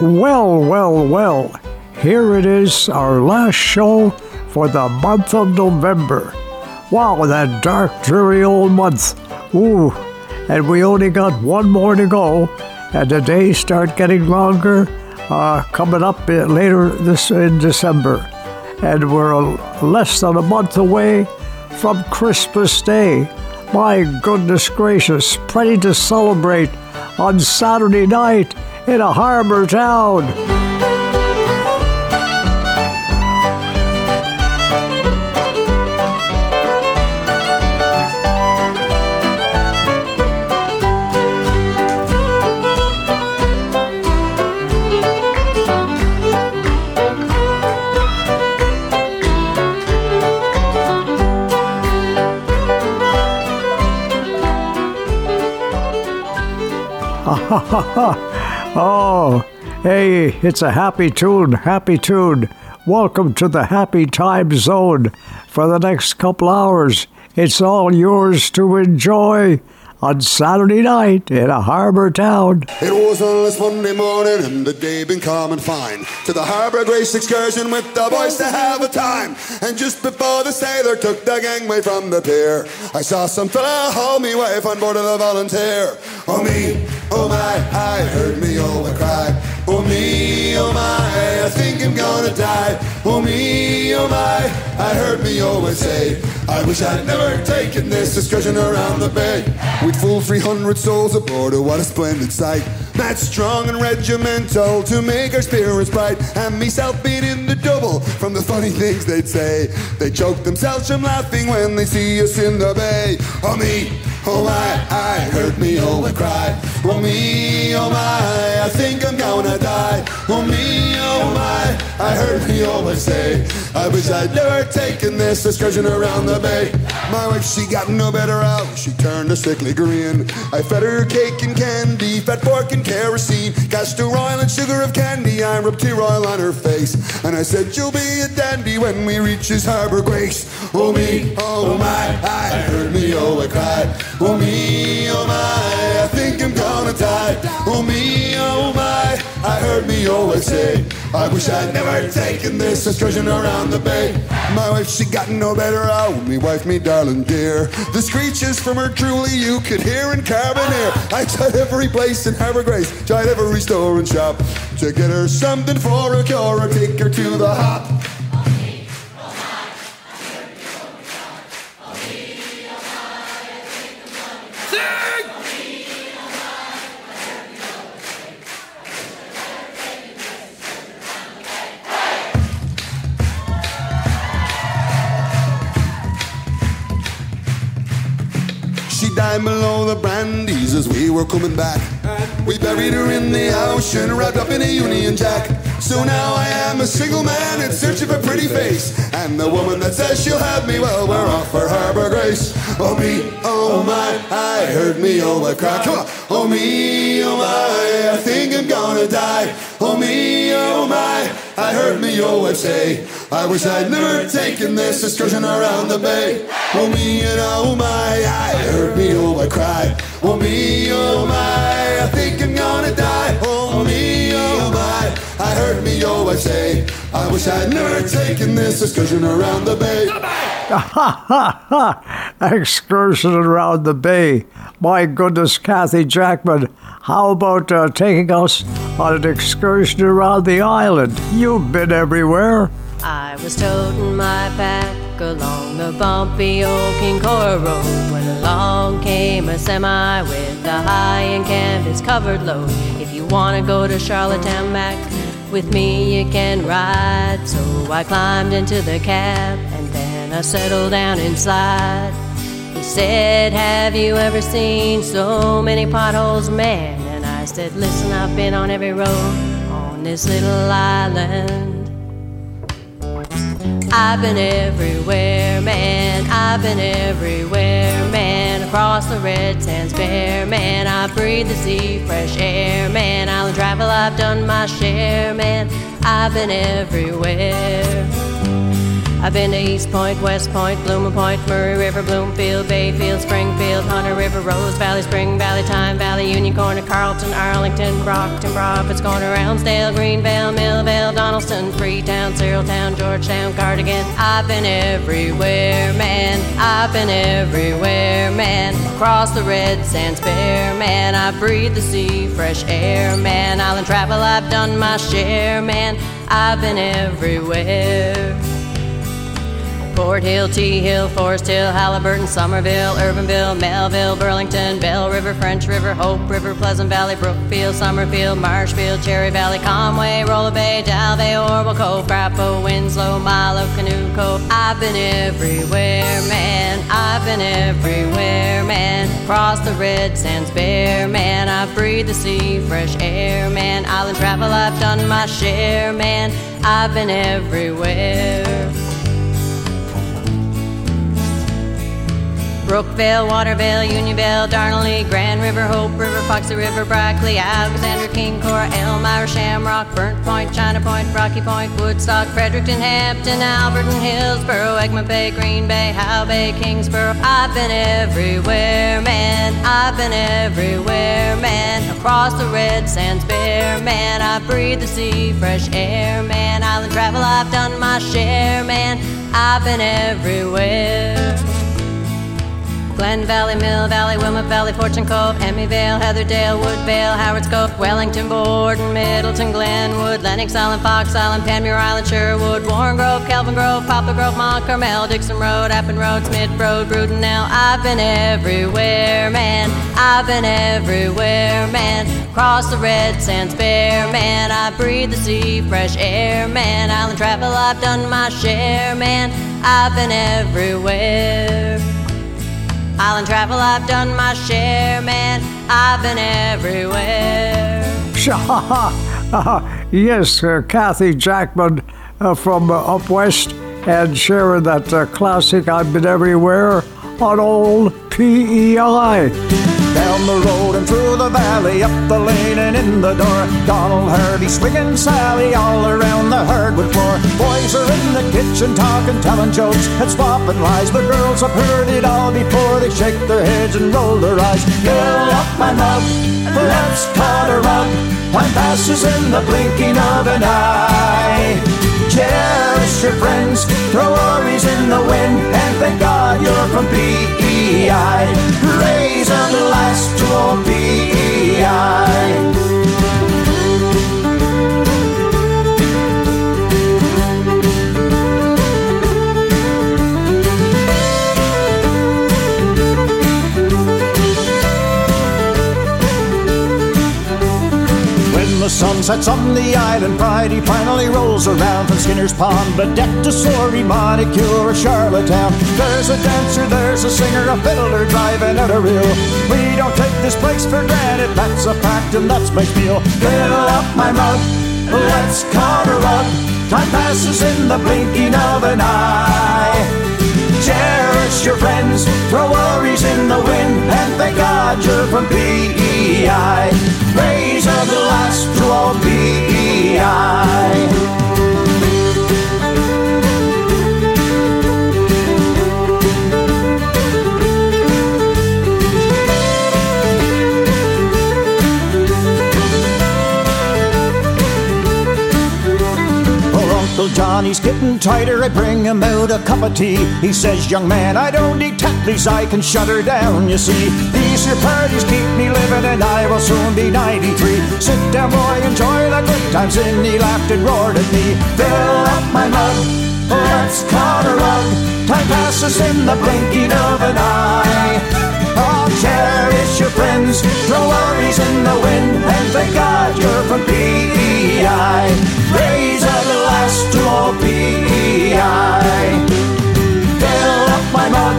Well, well, well. Here it is, our last show for the month of November. Wow, that dark, dreary old month. Ooh, and we only got one more to go, and the days start getting longer, uh, coming up later this in December, and we're less than a month away from Christmas Day. My goodness gracious, ready to celebrate on Saturday night in a harbor town. oh, hey, it's a happy tune, happy tune. Welcome to the happy time zone for the next couple hours. It's all yours to enjoy on Saturday night in a harbor town. It was on this Monday morning and the day been calm and fine. To the Harbor Grace excursion with the boys to have a time. And just before the sailor took the gangway from the pier, I saw some fella hold me wife on board of the Volunteer. Oh me, oh my, I heard me oh I cry. Oh me, oh my, I think I'm gonna die. Oh me, oh my, I heard me always say, I wish I'd never taken this excursion around the bay. We'd fool 300 souls aboard, oh what a splendid sight. Mad strong and regimental to make our spirits bright. And myself beat in the double from the funny things they'd say. They choke themselves from laughing when they see us in the bay. Oh me, oh my, I heard me oh I cry. Oh me, oh my, I think I'm gonna die. Oh me, oh my, I heard me always say, I wish I'd never taken this excursion around the bay. My wife, she got no better out. She turned a sickly grin. I fed her cake and candy, fat pork and kerosene, castor oil and sugar of candy. I rubbed tear oil on her face, and I said, "You'll be a dandy when we reach his harbor grace." Oh me, oh my, I heard me, oh I cried. Oh me, oh my, I think I'm gonna die. Oh me, oh my, I heard me always say, I wish I'd never taken this excursion around the bay. My wife, she got no better out. Me wife, me darling dear. The screeches from her truly you could hear in Carbonear. I tried every place in Harbour Grace, tried every store and shop to get her something for a cure or take her to the hop. Died below the brandies as we were coming back. We buried her in the ocean, wrapped up in a Union Jack. So now I am a single man in search of a pretty face. And the woman that says she'll have me, well, we're off for Harbor Grace. Oh me, oh my, I heard me, oh I cry. Come on. Oh me, oh my, I think I'm gonna die. Oh me, oh my, I heard me, oh I say. I wish I'd never taken this excursion around the bay. Oh me and oh my, I heard me, oh I cry. Oh me, oh my, I think I'm gonna die. Oh me, oh my, I heard me, oh I say. I wish I'd never taken this excursion around the bay. excursion around the bay. My goodness, Kathy Jackman, how about uh, taking us on an excursion around the island? You've been everywhere. I was toting my pack along the bumpy old Kinkora Road when along came a semi with a high and canvas covered load. If you want to go to Charlottetown back with me, you can ride. So I climbed into the cab and then I settled down inside. He said, Have you ever seen so many potholes, man? And I said, Listen, I've been on every road on this little island. I've been everywhere, man. I've been everywhere, man. Across the red sands bare, man. I breathe the sea, fresh air, man. Island travel, I've done my share, man. I've been everywhere. I've been to East Point, West Point, Bloomer Point, Murray River, Bloomfield, Bayfield, Springfield, Hunter River, Rose Valley, Spring Valley, Tyne Valley, Union Corner, Carlton, Arlington, Brockton, Prophets Corner, Elmsdale, Greenvale, Millvale, Donaldson, Freetown, Cyril Town, Georgetown, Cardigan. I've been everywhere, man. I've been everywhere, man. Across the red sands bare, man. I breathe the sea, fresh air, man. Island travel, I've done my share, man. I've been everywhere. Fort Hill, Tea Hill, Forest Hill, Halliburton, Somerville, Urbanville, Melville, Burlington, Bell River, French River, Hope River, Pleasant Valley, Brookfield, Summerfield, Marshfield, Cherry Valley, Conway, Rollo Bay, Dalvay, Orwell Cove, Brapo, Winslow, Milo, Canoe Cove. I've been everywhere, man. I've been everywhere, man. Across the red sands bare, man. I've breathed the sea, fresh air, man. Island travel, I've done my share, man. I've been everywhere. Brookvale, Watervale, Unionville, Darnley, Grand River, Hope River, Foxy River, Brackley, Alexander, Kinkora, Elmira, Shamrock, Burnt Point, China Point, Rocky Point, Woodstock, Fredericton, Hampton, Alberton, Hillsboro, Egmont Bay, Green Bay, Howe Bay, Kingsborough. I've been everywhere, man. I've been everywhere, man. Across the red sands bare, man. I breathe the sea, fresh air, man. Island travel, I've done my share, man. I've been everywhere. Glen Valley, Mill Valley, Wilmot Valley, Fortune Cove, Emyvale, Heatherdale, Woodvale, Howard's Cove, Wellington, Borden, Middleton, Glenwood, Lennox Island, Fox Island, Panmure Island, Sherwood, Warren Grove, Kelvin Grove, Poplar Grove, Mont Carmel, Dixon Road, Appin Road, Smith Road, Brudenell. I've been everywhere, man. I've been everywhere, man. Cross the red sands bare, man. I breathe the sea, fresh air, man. Island travel, I've done my share, man. I've been everywhere. Island travel, I've done my share, man. I've been everywhere. yes, uh, Kathy Jackman uh, from uh, up west and sharing that uh, classic I've Been Everywhere on old PEI. Down the road and through the valley, up the lane and in the door. Donald Harvey swinging Sally all around the hardwood floor. Boys are in the kitchen talking, telling jokes and swapping lies. The girls have heard it all before they shake their heads and roll their eyes. Fill up my mug, let's cut a rug. Time passes in the blinking of an eye. Cherish your friends, throw worries in the wind, and thank God you're from PEI. Raise a glass to all PEI. Sun sets on the island, pride, he finally rolls around from Skinner's Pond, Badette to Souris, Montague, or Charlottetown. There's a dancer, there's a singer, a fiddler driving at a reel. We don't take this place for granted, that's a fact, and that's my feel. Fill up my mug, let's cut a rug. Time passes in the blinking of an eye. Cherish your friends, throw worries in the wind, and thank God you're from PEI. Raise a glass to all PEI. Johnny's getting tighter. I bring him out a cup of tea. He says, Young man, I don't need Tetley's, I can shut her down, you see. These here parties keep me living, and I will soon be 93. Sit down, boy, enjoy the good times. And he laughed and roared at me. Fill up my mug, let's cut a rug. Time passes in the blinking of an eye. Oh, cherish your friends, throw worries in the wind, and thank God you're from PEI. Raise a glass to all PEI. Fill up my mug,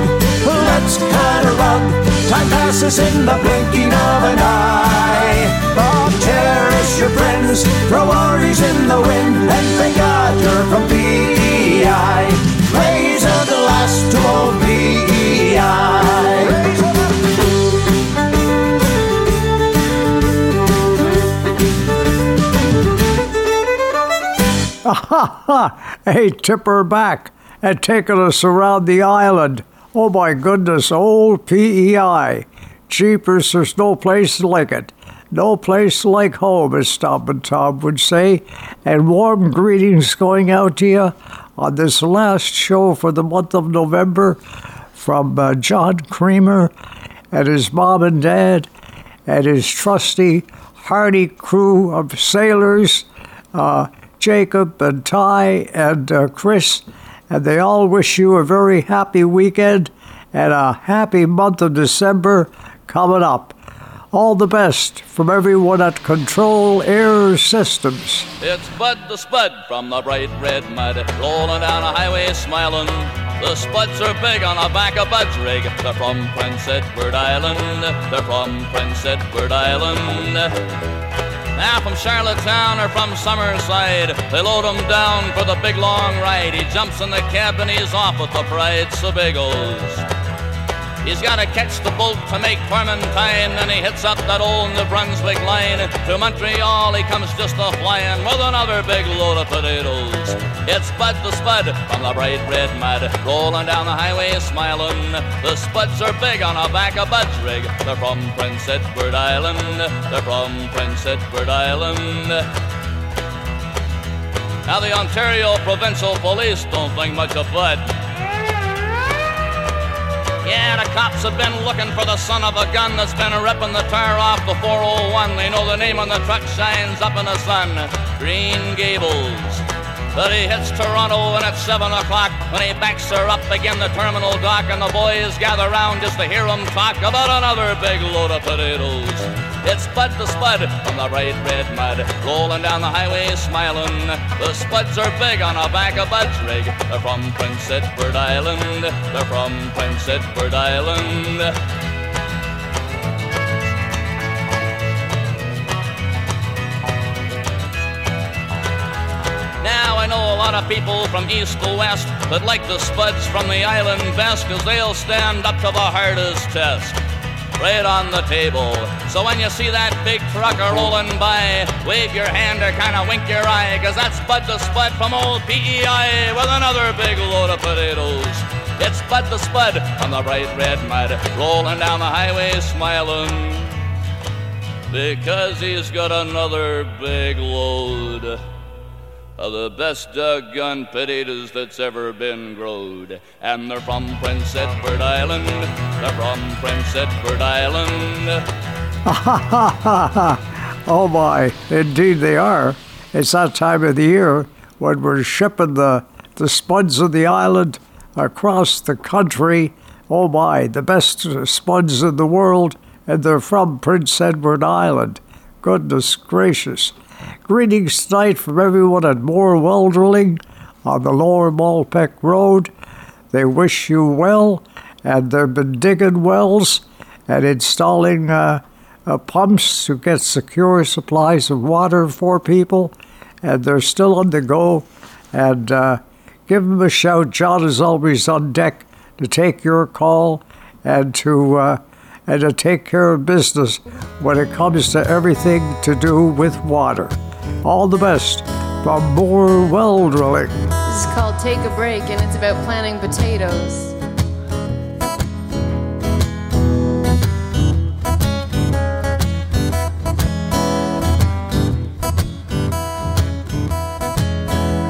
let's cut a rug. Time passes in the blinking of an eye. Oh, cherish your friends, throw worries in the wind, and thank God you're from PEI. Raise a glass to all PEI. Ha ha! Hey, tip her back and taking us around the island. Oh my goodness, old PEI. Jeepers, there's no place like it. No place like home, as Stompin' Tom would say. And warm greetings going out to you on this last show for the month of November from uh, John Creamer and his mom and dad and his trusty, hardy crew of sailors, uh, Jacob and Ty and uh, Chris. And they all wish you a very happy weekend and a happy month of December coming up. All the best from everyone at Control Air Systems. It's Bud the Spud from the bright red mud, rolling down a highway smiling. The Spuds are big on the back of Bud's rig. They're from Prince Edward Island. They're from Prince Edward Island. Now from Charlottetown or from Summerside, they load him down for the big long ride. He jumps in the cab and he's off with the pride so biggles. He's got to catch the boat to make Clementine, and he hits up that old New Brunswick line. To Montreal, he comes just a flying with another big load of potatoes. It's Bud the Spud from the bright red mud, rolling down the highway smiling. The Spuds are big on the back of Bud's rig. They're from Prince Edward Island. They're from Prince Edward Island. Now the Ontario Provincial Police don't think much of Bud. Yeah, the cops have been looking for the son of a gun that's been ripping the tire off the 401. They know the name on the truck shines up in the sun. Green Gables. But he hits Toronto and at 7 o'clock when he backs her up again the terminal dock and the boys gather round just to hear him talk about another big load of potatoes. It's Bud the Spud from the bright red mud, rolling down the highway smiling. The Spuds are big on the back of Bud's rig. They're from Prince Edward Island. They're from Prince Edward Island. Now I know a lot of people from east to west that like the spuds from the island best, cause they'll stand up to the hardest test. Right on the table. So when you see that big trucker rolling by, wave your hand or kinda wink your eye, cause that's Bud the Spud from old PEI with another big load of potatoes. It's Bud the Spud on the bright red mud, rolling down the highway smiling because he's got another big load of the best uh, doggone potatoes that's ever been growed. And they're from Prince Edward Island. They're from Prince Edward Island. Ha ha ha ha! oh my, indeed they are. It's that time of the year when we're shipping the, the spuds of the island across the country. Oh my, the best spuds in the world, and they're from Prince Edward Island. Goodness gracious. Greetings tonight from everyone at Moore Well Drilling on the Lower Malpeque Road. They wish you well, and they've been digging wells and installing uh, uh, pumps to get secure supplies of water for people, and they're still on the go. And uh, give them a shout. John is always on deck to take your call and to uh, and to take care of business when it comes to everything to do with water. All the best from Moore Well Drilling. This is called Take a Break, and it's about planting potatoes.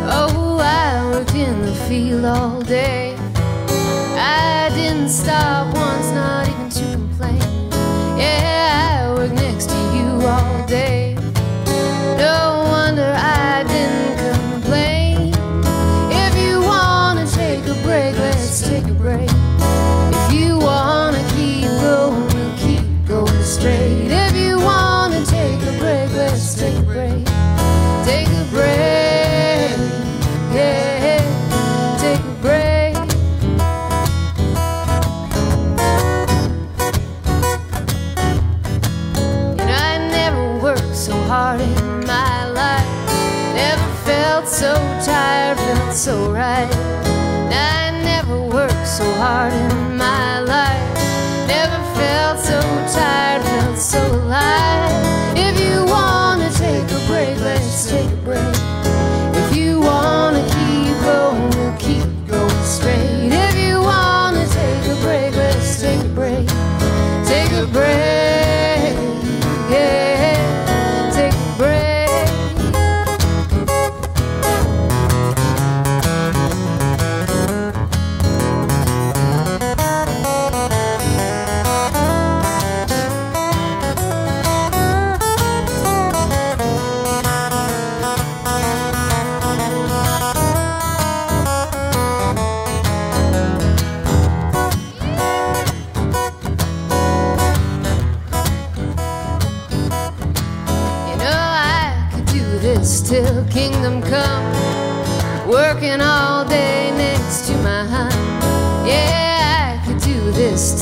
Oh, I worked in the field all day. I didn't stop once, not tired, felt so right. I never worked so hard in my life. Never felt so tired, felt so alive. If you wanna take a break, let's take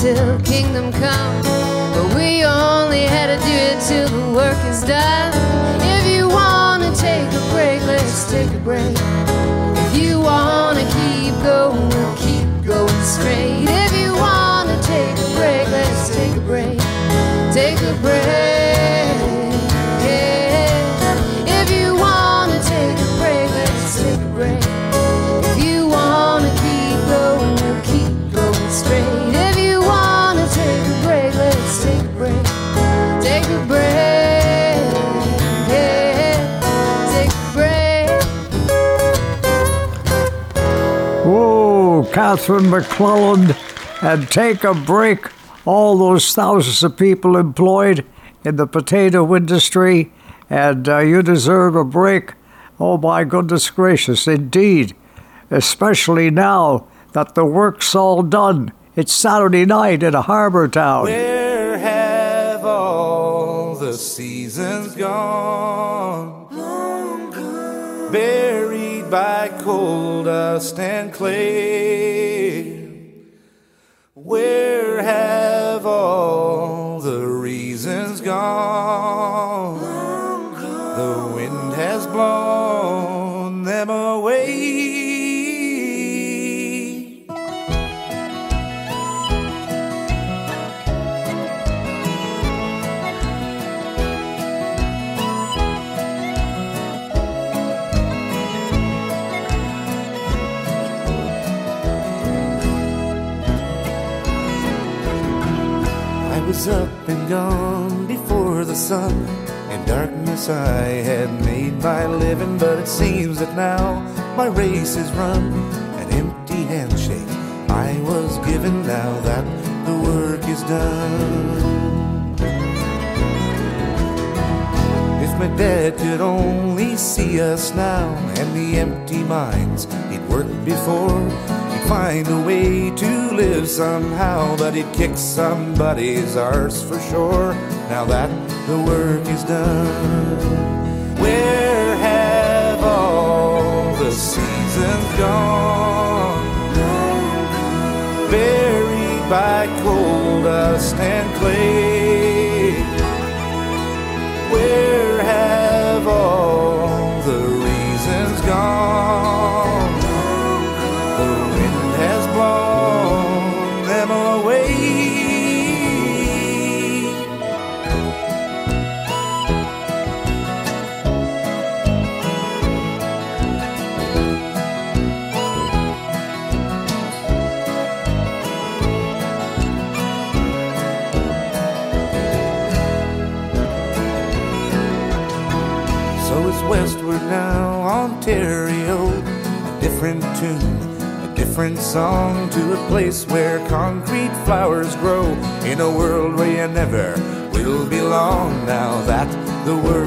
till kingdom come. But we only had to do it till the work is done. If you wanna take a break, let's take a break. Catherine MacLellan, and take a break. All those thousands of people employed in the potato industry, and uh, you deserve a break. Oh, my goodness gracious, indeed. Especially now that the work's all done. It's Saturday night in a harbor town. Where have all the seasons gone? Buried by coal dust and clay. Where have all the reasons gone? The wind has blown was up and gone before the sun. In darkness I had made my living, but it seems that now my race is run. An empty handshake I was given now that the work is done. If my dad could only see us now and the empty minds he'd worked before, find a way to live somehow, but he'd kick somebody's arse for sure. Now that the work is done, where have all the seasons gone? Buried by coal dust and clay. The work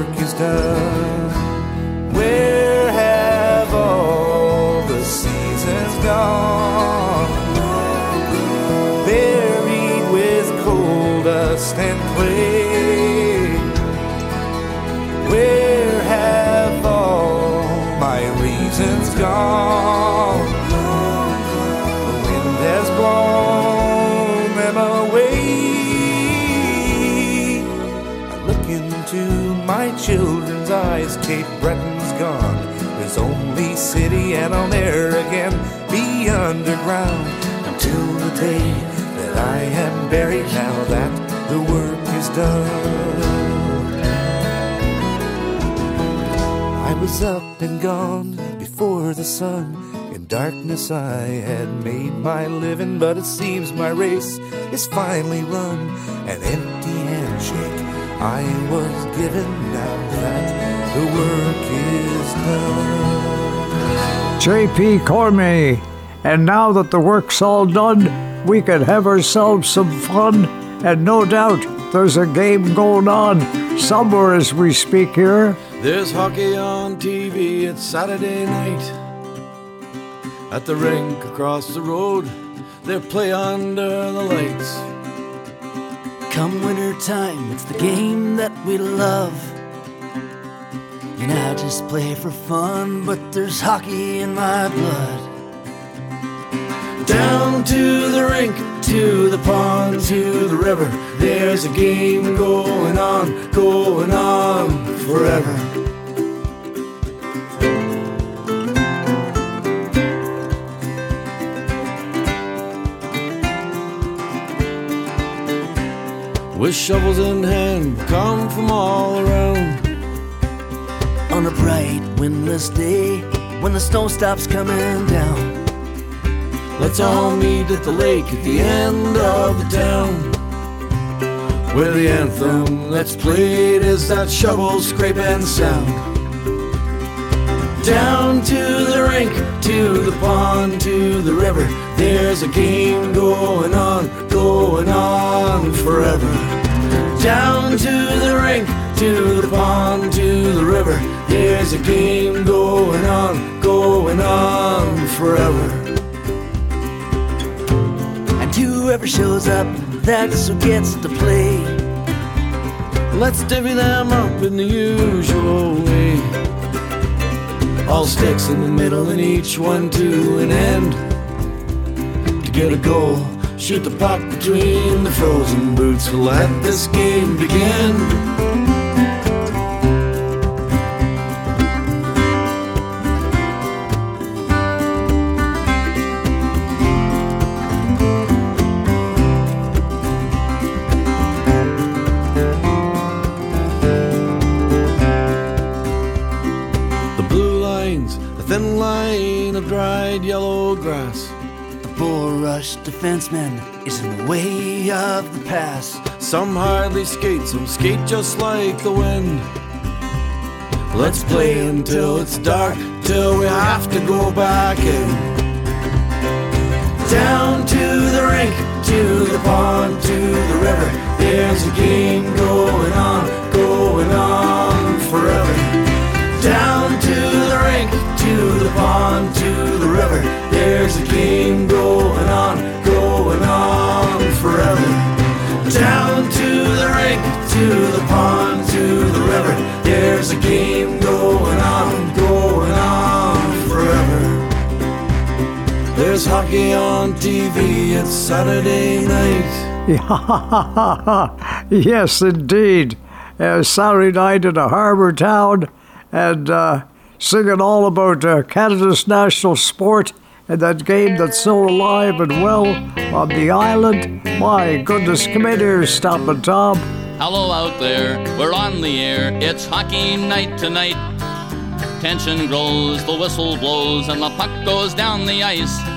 was up and gone before the sun. In darkness I had made my living, but it seems my race is finally run. An empty handshake I was given now that the work is done. J.P. Cormier. And now that the work's all done, we can have ourselves some fun. And no doubt there's a game going on somewhere as we speak here. There's hockey on TV, it's Saturday night. At the rink across the road, they play under the lights. Come winter time, it's the game that we love. And I just play for fun, but there's hockey in my blood. Down to the rink, to the pond, to the river. There's a game going on, going on forever. Shovels in hand, come from all around. On a bright, windless day, when the snow stops coming down. Let's all meet at the lake at the end of the town. Where the anthem that's played is that shovel scraping sound. Down to the rink, to the pond, to the river. There's a game going on, going on forever. Down to the rink, to the pond, to the river. There's a game going on, going on forever. And whoever shows up, that's who gets to play. Let's divvy them up in the usual way. All sticks in the middle and each one to an end. To get a goal, shoot the puck between the frozen boots. Let this game begin. Bull defenseman is in the way of the pass. Some hardly skate, some skate just like the wind. Let's play until it's dark, till we have to go back in. Down to the rink, to the pond, to the river. There's a game going on, going on forever. Down to the rink, to the pond, to the river. There's a game going on, There's hockey on TV, it's Saturday night. yes, indeed. Uh, Saturday night in a harbour town and uh, singing all about uh, Canada's national sport and that game that's so alive and well on the island. My goodness, come in here, Stompin' Tom. Hello out there, we're on the air. It's hockey night tonight. Tension grows, the whistle blows, and the puck goes down the ice.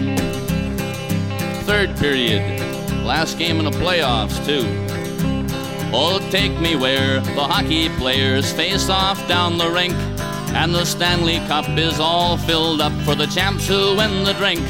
Third period, last game in the playoffs, too. Oh, take me where the hockey players face off down the rink, and the Stanley Cup is all filled up for the champs who win the drink.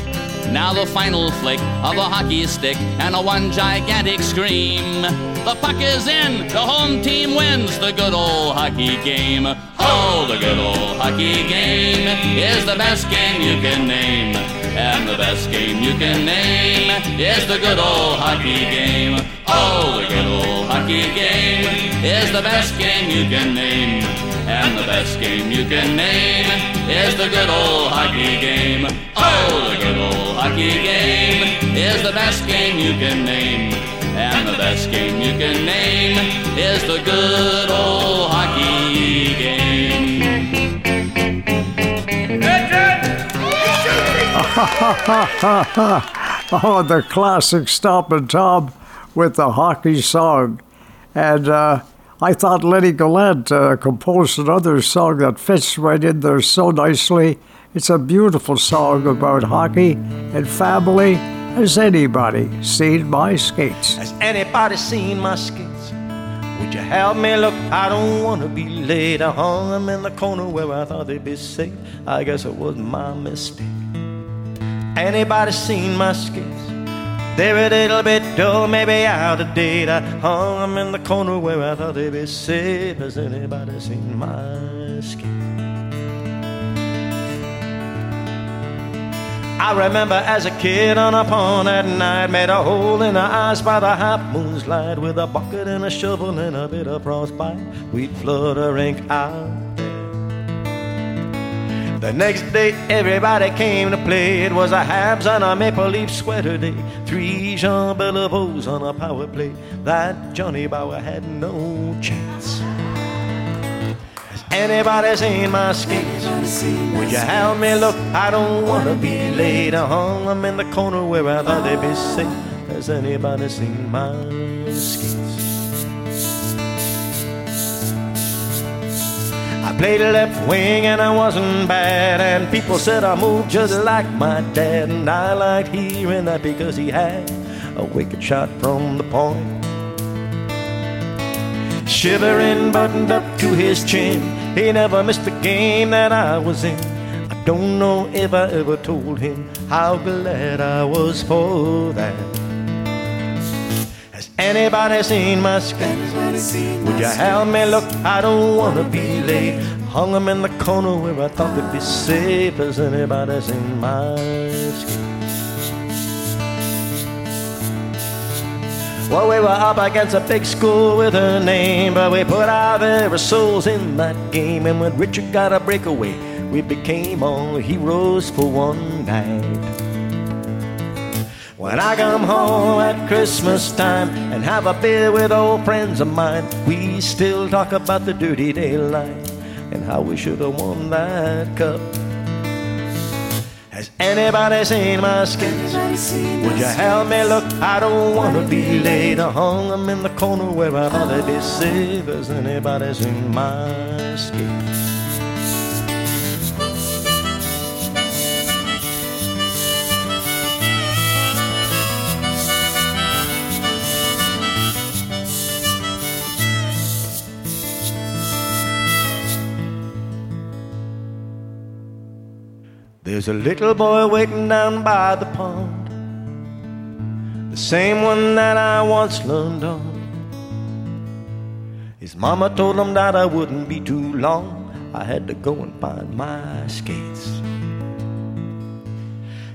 Now the final flick of a hockey stick and a one gigantic scream. The puck is in, the home team wins the good old hockey game. Oh, the good old hockey game is the best game you can name. And the best game you can name is the good old hockey game. Oh, the good old hockey game is the best game you can name. And the best game you can name is the good old hockey game. Oh, the good old hockey game is the best game you can name. And the best game you can name is the good old hockey game. oh, the classic Stompin' Tom with the hockey song. And uh, I thought Lenny Gallant uh, composed another song that fits right in there so nicely. It's a beautiful song about hockey and family. Has anybody seen my skates? Has anybody seen my skates? Would you help me look? I don't wanna be late. I hung them in the corner where I thought they'd be safe. I guess it was my mistake. Anybody seen my skates? They're a little bit dull, maybe out of date. I hung them in the corner where I thought they'd be safe. Has anybody seen my skates? I remember as a kid on a pond at night, made a hole in the ice by the half moon's light with a bucket and a shovel and a bit of frostbite. We'd flood a rink out. The next day, everybody came to play. It was a Habs on a Maple Leaf sweater day. Three Jean Béliveaus on a power play. That Johnny Bower had no chance. Has Anybody seen my skates? Would you help me look? I don't wanna be late. I hung them in the corner where I thought they'd be safe. Has anybody seen my skates? Played left wing and I wasn't bad. And people said I moved just like my dad. And I liked hearing that because he had a wicked shot from the point. Shivering, buttoned up to his chin. He never missed a game that I was in. I don't know if I ever told him how glad I was for that. Anybody seen my skates? Would you help me look? I don't wanna be late. Hung them in the corner where I thought they'd be safe. Has anybody seen my skates? Well, we were up against a big school with a name, but we put our very souls in that game. And when Richard got a breakaway, we became all heroes for one night. When I come home at Christmas time and have a beer with old friends of mine, we still talk about the dirty daylight and how we should have won that cup. Has anybody seen my skates? Would you help me look? I don't wanna be late. I hung them in the corner where I thought they'd be safe. Has anybody seen my skates? There's a little boy waiting down by the pond, the same one that I once learned on. His mama told him that I wouldn't be too long. I had to go and find my skates.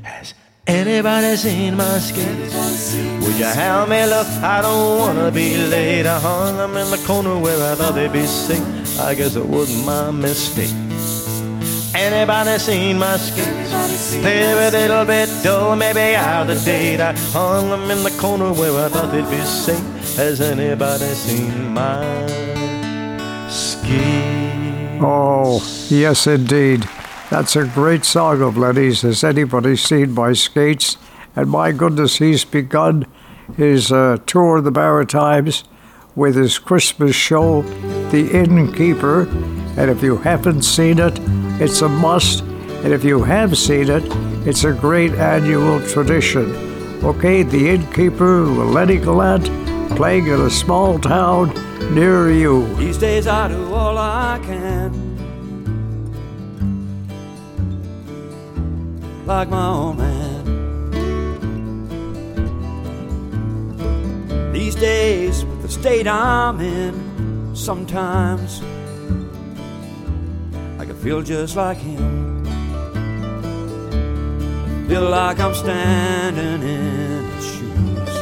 Has anybody seen my skates? Would you help me look? I don't wanna be late. I hung them in the corner where I thought they'd be safe. I guess it was my mistake. Anybody seen my skates? They're a little bit dull, maybe out of date. I hung them in the corner where I thought they'd be safe. Has anybody seen my skates? Oh, yes, indeed. That's a great song of Lenny's. Has anybody seen my skates? And my goodness, he's begun his uh, tour of the Maritimes with his Christmas show, The Innkeeper. And if you haven't seen it, it's a must. And if you have seen it, it's a great annual tradition. Okay, The Innkeeper Lenny Gallant playing in a small town near you. These days I do all I can. Like my old man. These days, with the state I'm in, sometimes feel just like him. Feel like I'm standing in his shoes.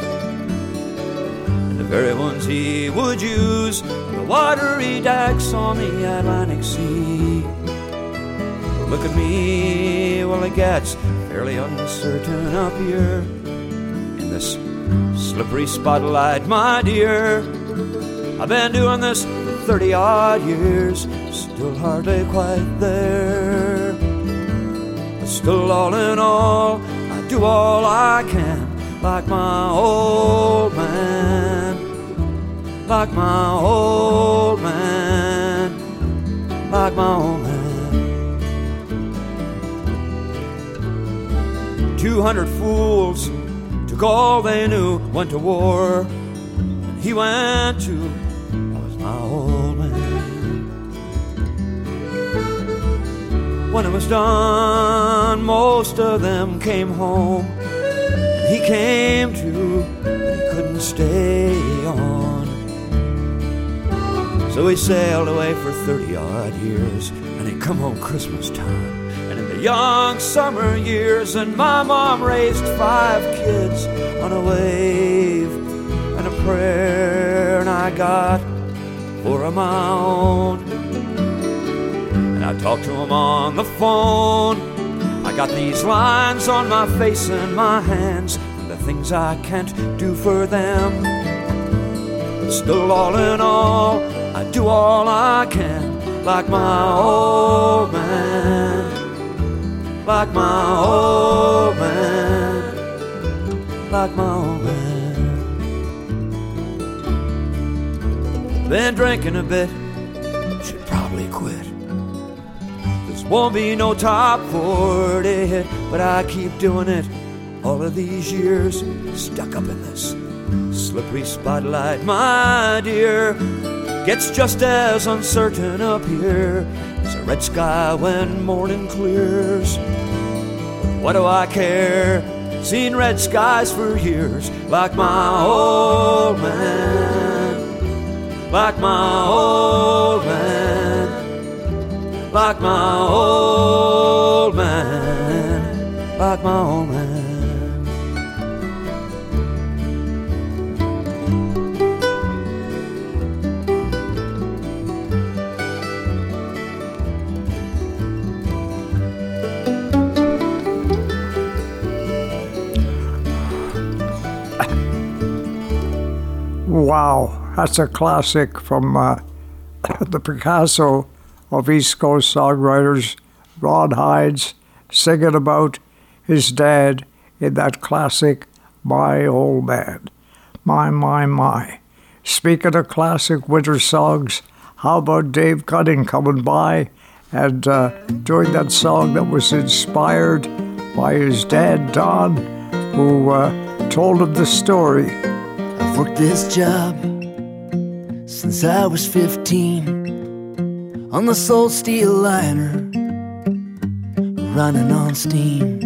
And the very ones he would use on the watery decks on the Atlantic Sea. Look at me, well, it gets fairly uncertain up here in this slippery spotlight, my dear. I've been doing this 30 odd years, still hardly quite there. But still, all in all, I do all I can, like my old man. like my old man, like my old man. 200 fools took all they knew, went to war. And he went to, When it was done, most of them came home. And he came to, but he couldn't stay on. So he sailed away for 30 odd years, and he'd come home Christmas time. And in the young summer years, and my mom raised five kids on a wave and a prayer, and I got of my own. I talk to him on the phone. I got these lines on my face and my hands, and the things I can't do for them. But still, all in all, I do all I can, like my old man like my old man, like my old man. Been drinking a bit, Won't be no top 40 hit, but I keep doing it all of these years, stuck up in this slippery spotlight, my dear. Gets just as uncertain up here as a red sky when morning clears. What do I care? Seen red skies for years, like my old man, like my old man, like my old man, like my old man. Wow, that's a classic from uh, the Picasso of East Coast songwriters, Ron Hynes, singing about his dad in that classic My Old Man. My, my, my. Speaking of classic winter songs, how about Dave Gunning coming by and uh, doing that song that was inspired by his dad, Don, who uh, told him the story I've worked this job since I was 15 on the Soul Steel liner, running on steam,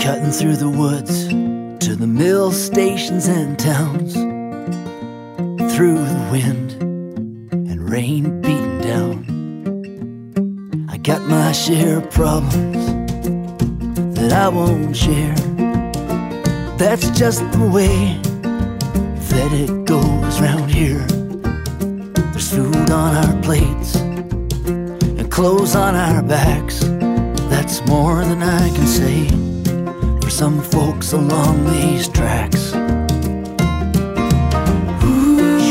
cutting through the woods to the mill stations and towns, through the wind and rain beating down. I got my share of problems that I won't share. That's just the way that it goes round here. There's food on our plates and clothes on our backs. That's more than I can say for some folks along these tracks.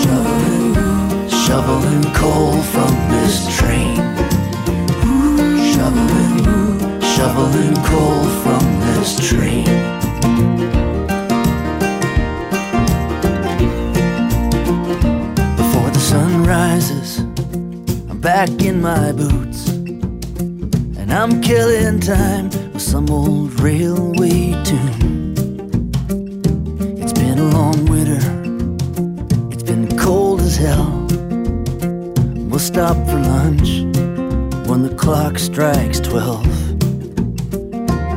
Shoveling, shoveling coal from this train. Shoveling, shoveling coal from this train. Back in my boots. And I'm killing time with some old railway tune. It's been a long winter, it's been cold as hell. We'll stop for lunch when the clock strikes 12.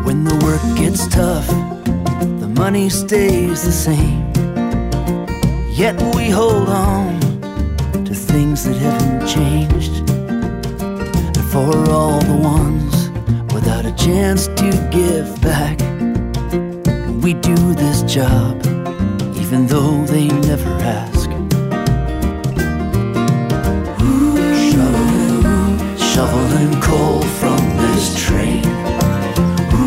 When the work gets tough, the money stays the same. Yet we hold on for all the ones without a chance to give back, we do this job even though they never ask. Shoveling, shoveling coal from this train. Who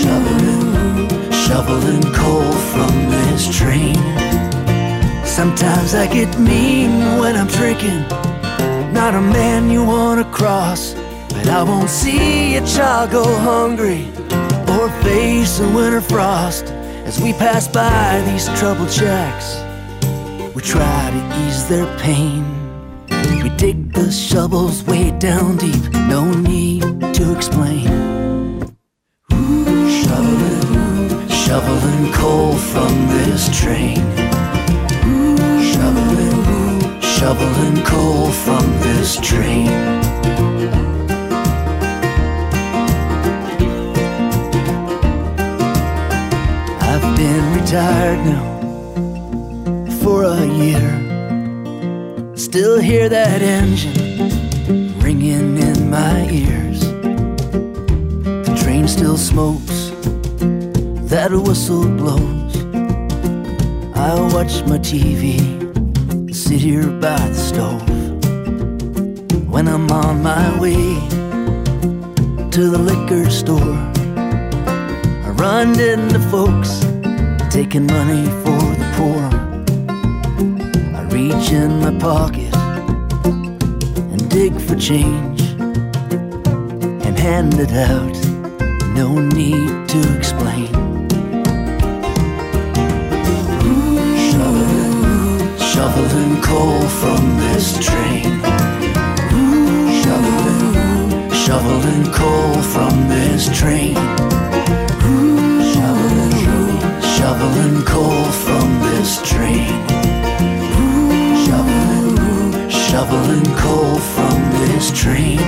shoveling, shoveling coal from this train. Sometimes I get mean when I'm drinking. Not a man you wanna cross. I won't see a child go hungry or face a winter frost as we pass by these troubled shacks. We try to ease their pain. We dig the shovels way down deep, no need to explain. Shoveling, shoveling coal from this train. Shoveling, shoveling coal from this train. Hear that engine ringing in my ears. The train still smokes, that whistle blows. I watch my TV, sit here by the stove. When I'm on my way to the liquor store, I run into folks taking money for the poor. I reach in my pocket dig for change and hand it out. No need to explain. Shoveling, shoveling coal from this train. Shoveling, shoveling coal from this train. Shoveling, shoveling coal from this train. Shoveling, coal from this train.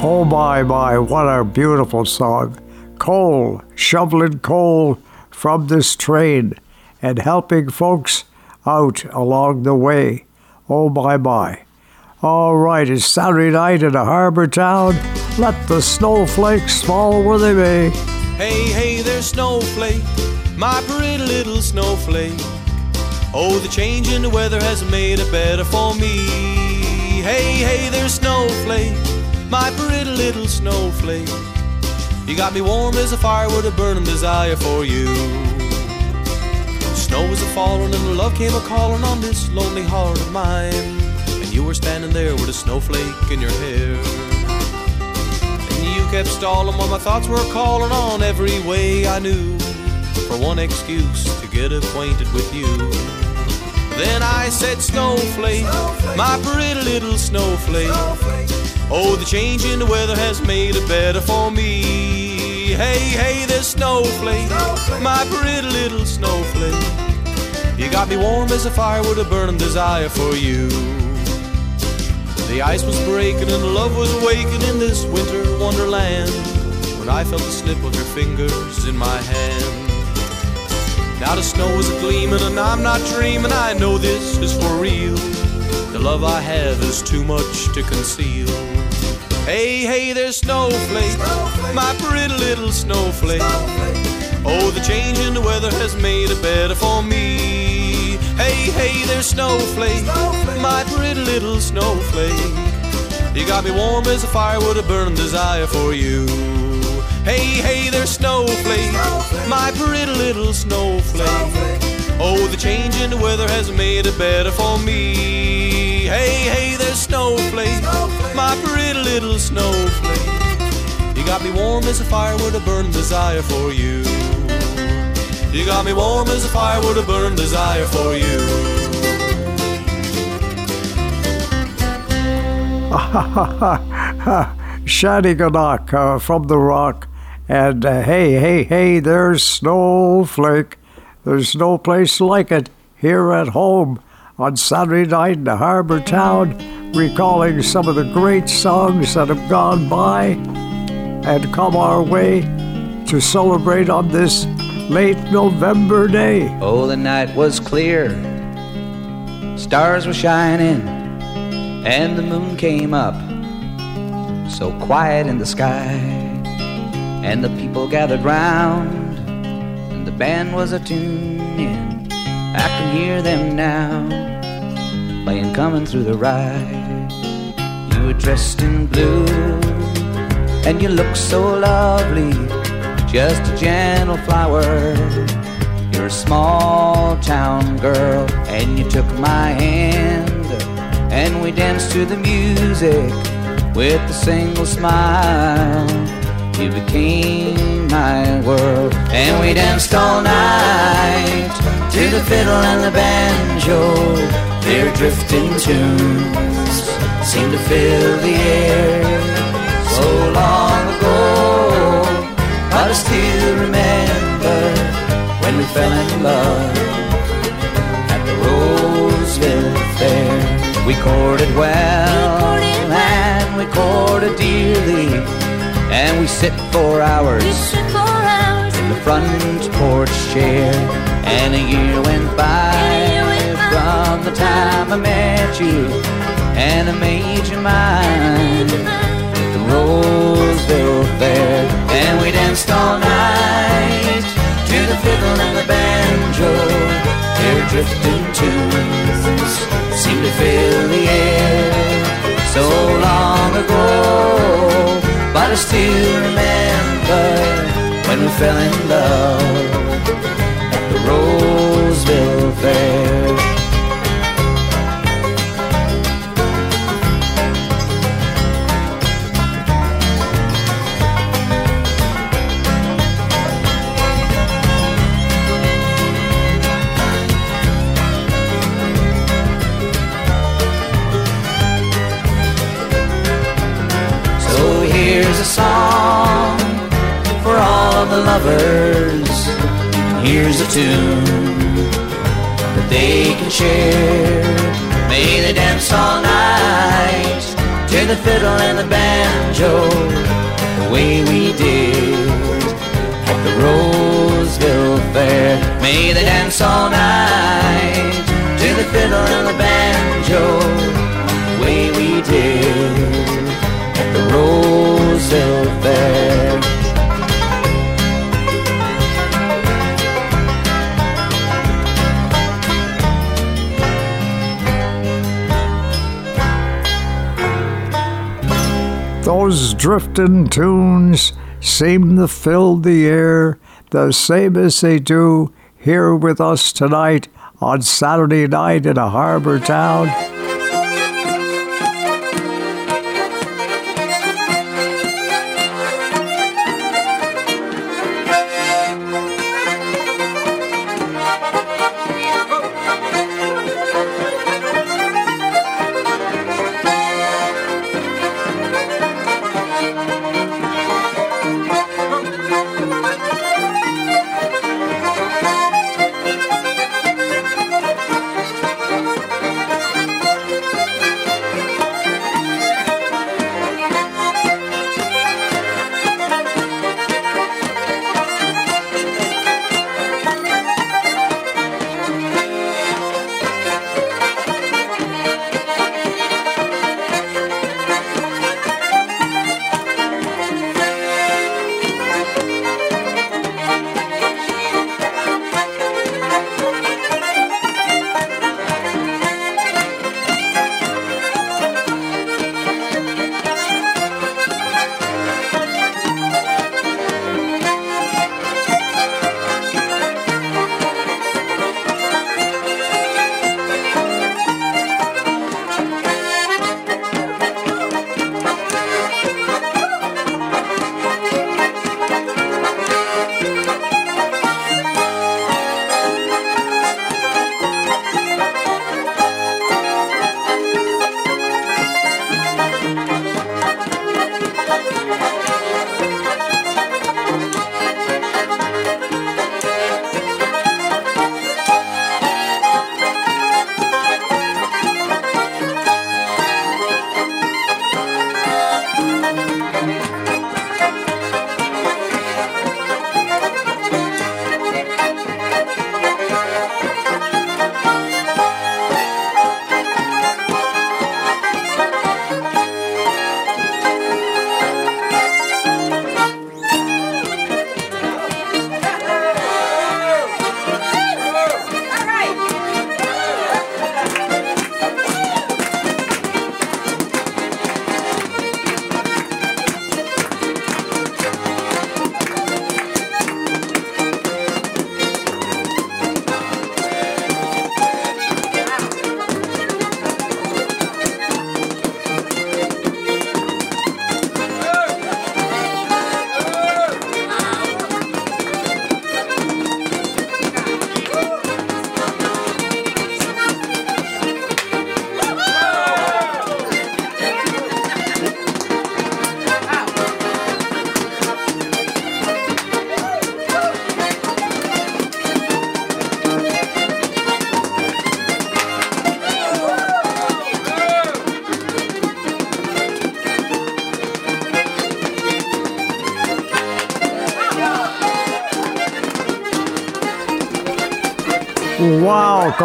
Oh my, my, what a beautiful song. Coal, shoveling coal from this train and helping folks out along the way. Oh my, my. All right, it's Saturday night in a harbor town. Let the snowflakes fall where they may. Hey, hey there, snowflake, my pretty little snowflake. Oh, the change in the weather has made it better for me. Hey, hey there, snowflake, my pretty little snowflake. You got me warm as a fire with a burning desire for you. Snow was a falling and love came a calling on this lonely heart of mine. And you were standing there with a snowflake in your hair. Kept stalling while my thoughts were calling on every way I knew for one excuse to get acquainted with you. Then I said, Snowflake, my pretty little snowflake. Oh, the change in the weather has made it better for me. Hey, hey, there, snowflake, my pretty little snowflake. You got me warm as a fire with a burning desire for you. The ice was breaking and love was awakening in this winter wonderland when I felt the slip of your fingers in my hand. Now the snow is gleaming and I'm not dreaming. I know this is for real. The love I have is too much to conceal. Hey, hey, there's snowflake, my pretty little snowflake. Oh, the change in the weather has made it better for me. Hey, hey, there's snowflake, my pretty little snowflake. You got me warm as a fire with a burning desire for you. Hey, hey, there's snowflake, my pretty little snowflake. Oh, the change in the weather has made it better for me. Hey, hey, there's snowflake, my pretty little snowflake. You got me warm as a fire with a burning desire for you. You got me warm as a fire with a burning desire for you. Shanneyganock uh, from the rock. And uh, hey, hey, hey, there's Snowflake. There's no place like it here at home on Saturday night in the harbor town, recalling some of the great songs that have gone by and come our way to celebrate on this late November day. Oh, the night was clear, stars were shining, and the moon came up, so quiet in the sky. And the people gathered round, and the band was a tuning. I can hear them now, playing coming through the ride. You were dressed in blue, and you looked so lovely, just a gentle flower. You're a small town girl, and you took my hand, and we danced to the music with a single smile. You became my world, and we danced all night to the fiddle and the banjo. Their drifting tunes seemed to fill the air. So long still remember when we fell in love at the Roseville Fair. We courted well, and we courted dearly, and we sit for hours in the front porch chair. And a year went by from the time I met you, and I made you mine. Roseville Fair, and we danced all night to the fiddle and the banjo. Their drifting tunes seem to fill the air. So long ago, but I still remember when we fell in love at the Roseville Fair. A song for all of the lovers. Here's a tune that they can share. May they dance all night to the fiddle and the banjo, the way we did at the Roseville Fair. May they dance all night to the fiddle and the banjo, the way we did at the Roseville Fair. Those drifting tunes seem to fill the air the same as they do here with us tonight on Saturday night in a harbor town.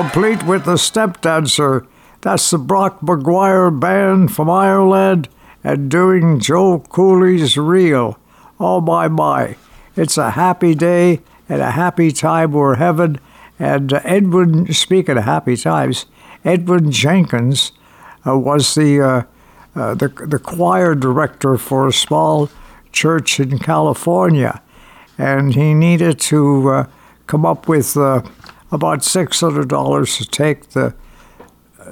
Complete with the step dancer. That's the Brock McGuire Band from Ireland and doing Joe Cooley's Reel. Oh my my. It's a happy day and a happy time we're having. And Edwin, speaking of happy times, Edwin Jenkins uh, was the, uh, uh, the the choir director for a small church in California, and he needed to uh, come up with uh, about six hundred dollars to take the uh,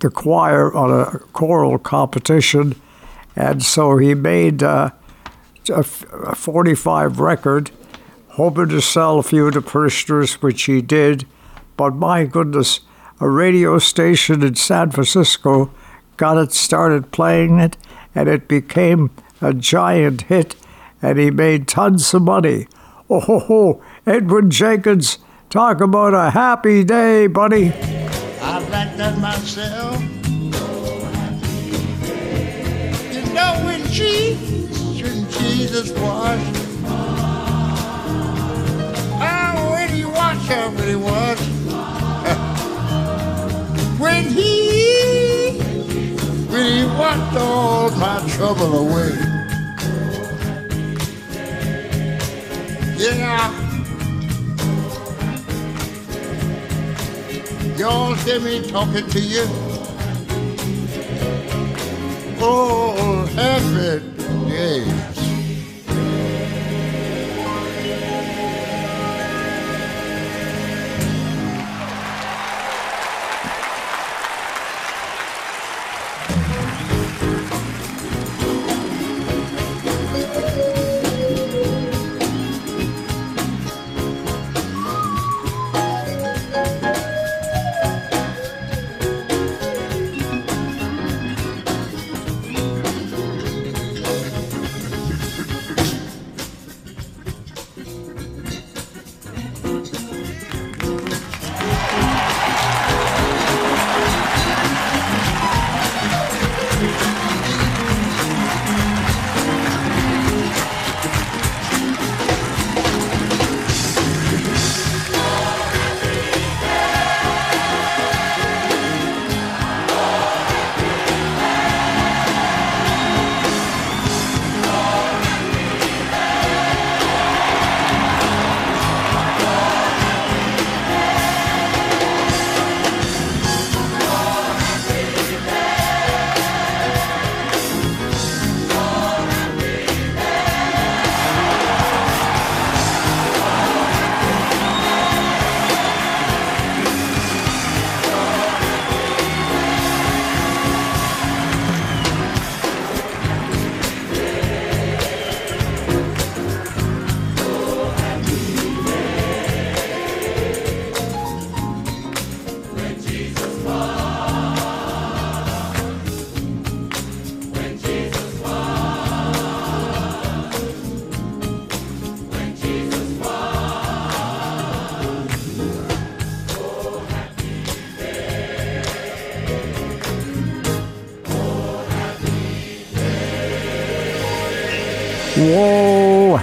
the choir on a choral competition, and so he made uh, a, f- a forty-five record, hoping to sell a few to parishioners, which he did. But my goodness, a radio station in San Francisco got it started playing it, and it became a giant hit, and he made tons of money. Oh, ho, ho. Edwin Jenkins, talk about a happy day, buddy. I that myself. You know when Jesus, when Jesus. Oh, when he how washed. when he, when he washed all my trouble away. Yeah. Y'all hear me talking to you? Oh, happy days.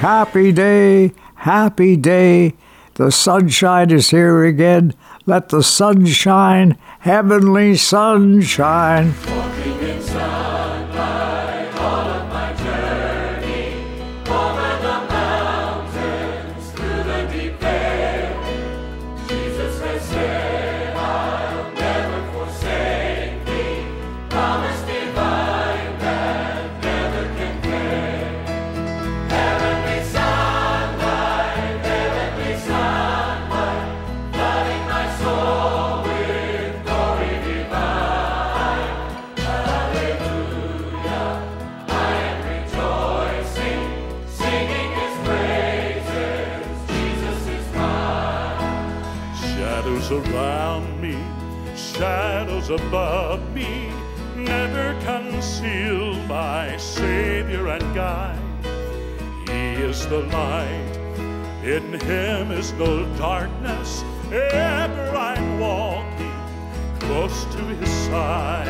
Happy day, happy day. The sunshine is here again. Let the sunshine, heavenly sunshine. The light, in Him is no darkness. Ever I'm walking close to His side.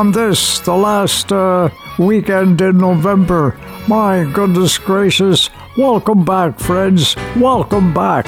On this, the last uh, weekend in November. My goodness gracious. Welcome back, friends. Welcome back.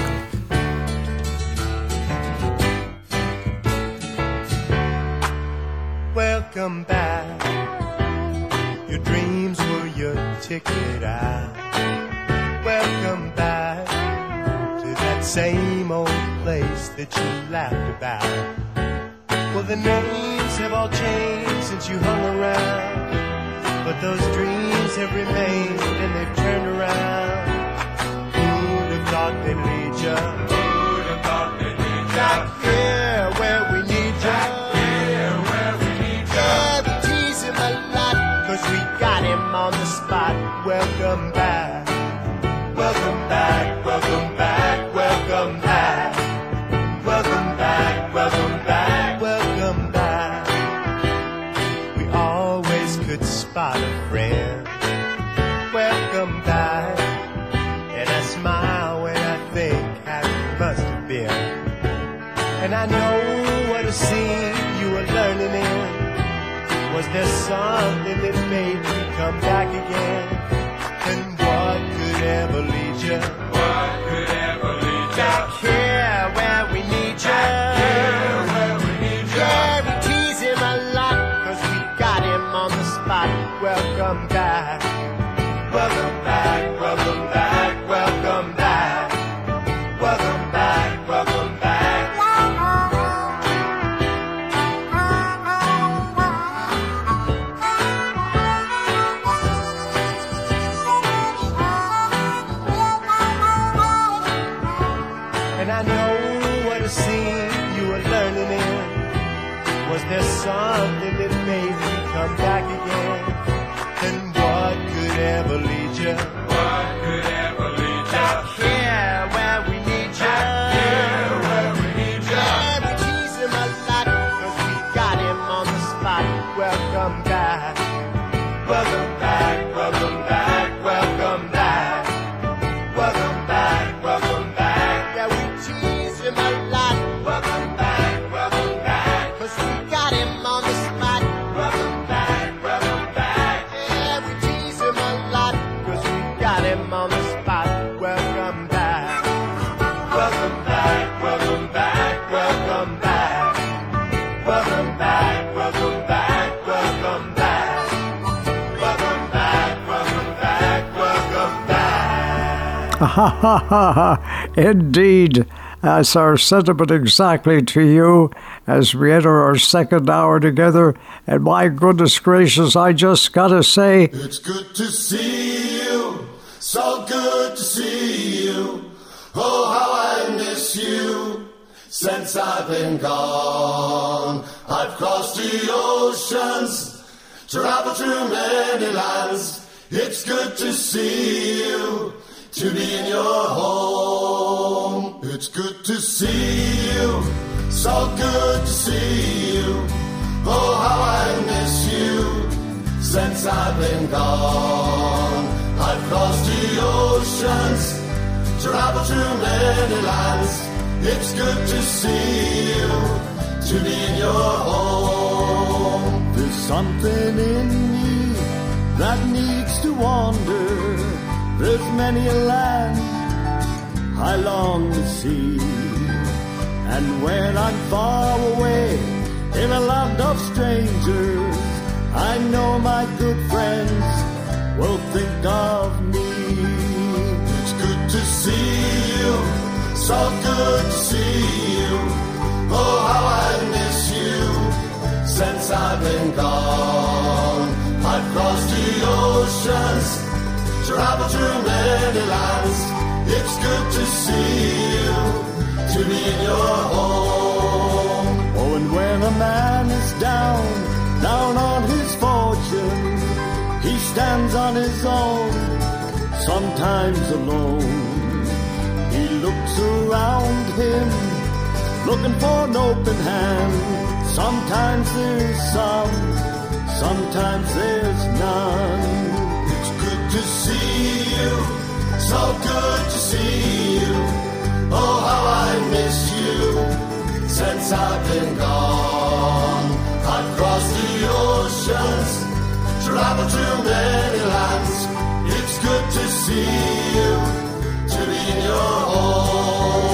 Indeed, that's our sentiment exactly to you as we enter our second hour together. And my goodness gracious, I just gotta say, It's good to see you, so good to see you. Oh, how I miss you since I've been gone. I've crossed the oceans, traveled through many lands. It's good to see you, to be in your home. It's good to see you, so good to see you. Oh, how I miss you since I've been gone. I've crossed the oceans, traveled through many lands. It's good to see you, to be in your home. There's something in me that needs to wander. There's many a land I long to see. And when I'm far away in a land of strangers, I know my good friends will think of me. It's good to see you, so good to see you. Oh, how I miss you since I've been gone. I've crossed the oceans, traveled through many lands. It's good to see you, to be in your home. Oh, and when a man is down, down on his fortune, he stands on his own, sometimes alone. He looks around him, looking for an open hand. Sometimes there's some, sometimes there's none to see you, so good to see you. Oh, how I miss you since I've been gone. I've crossed the oceans, traveled to many lands. It's good to see you, to be in your home.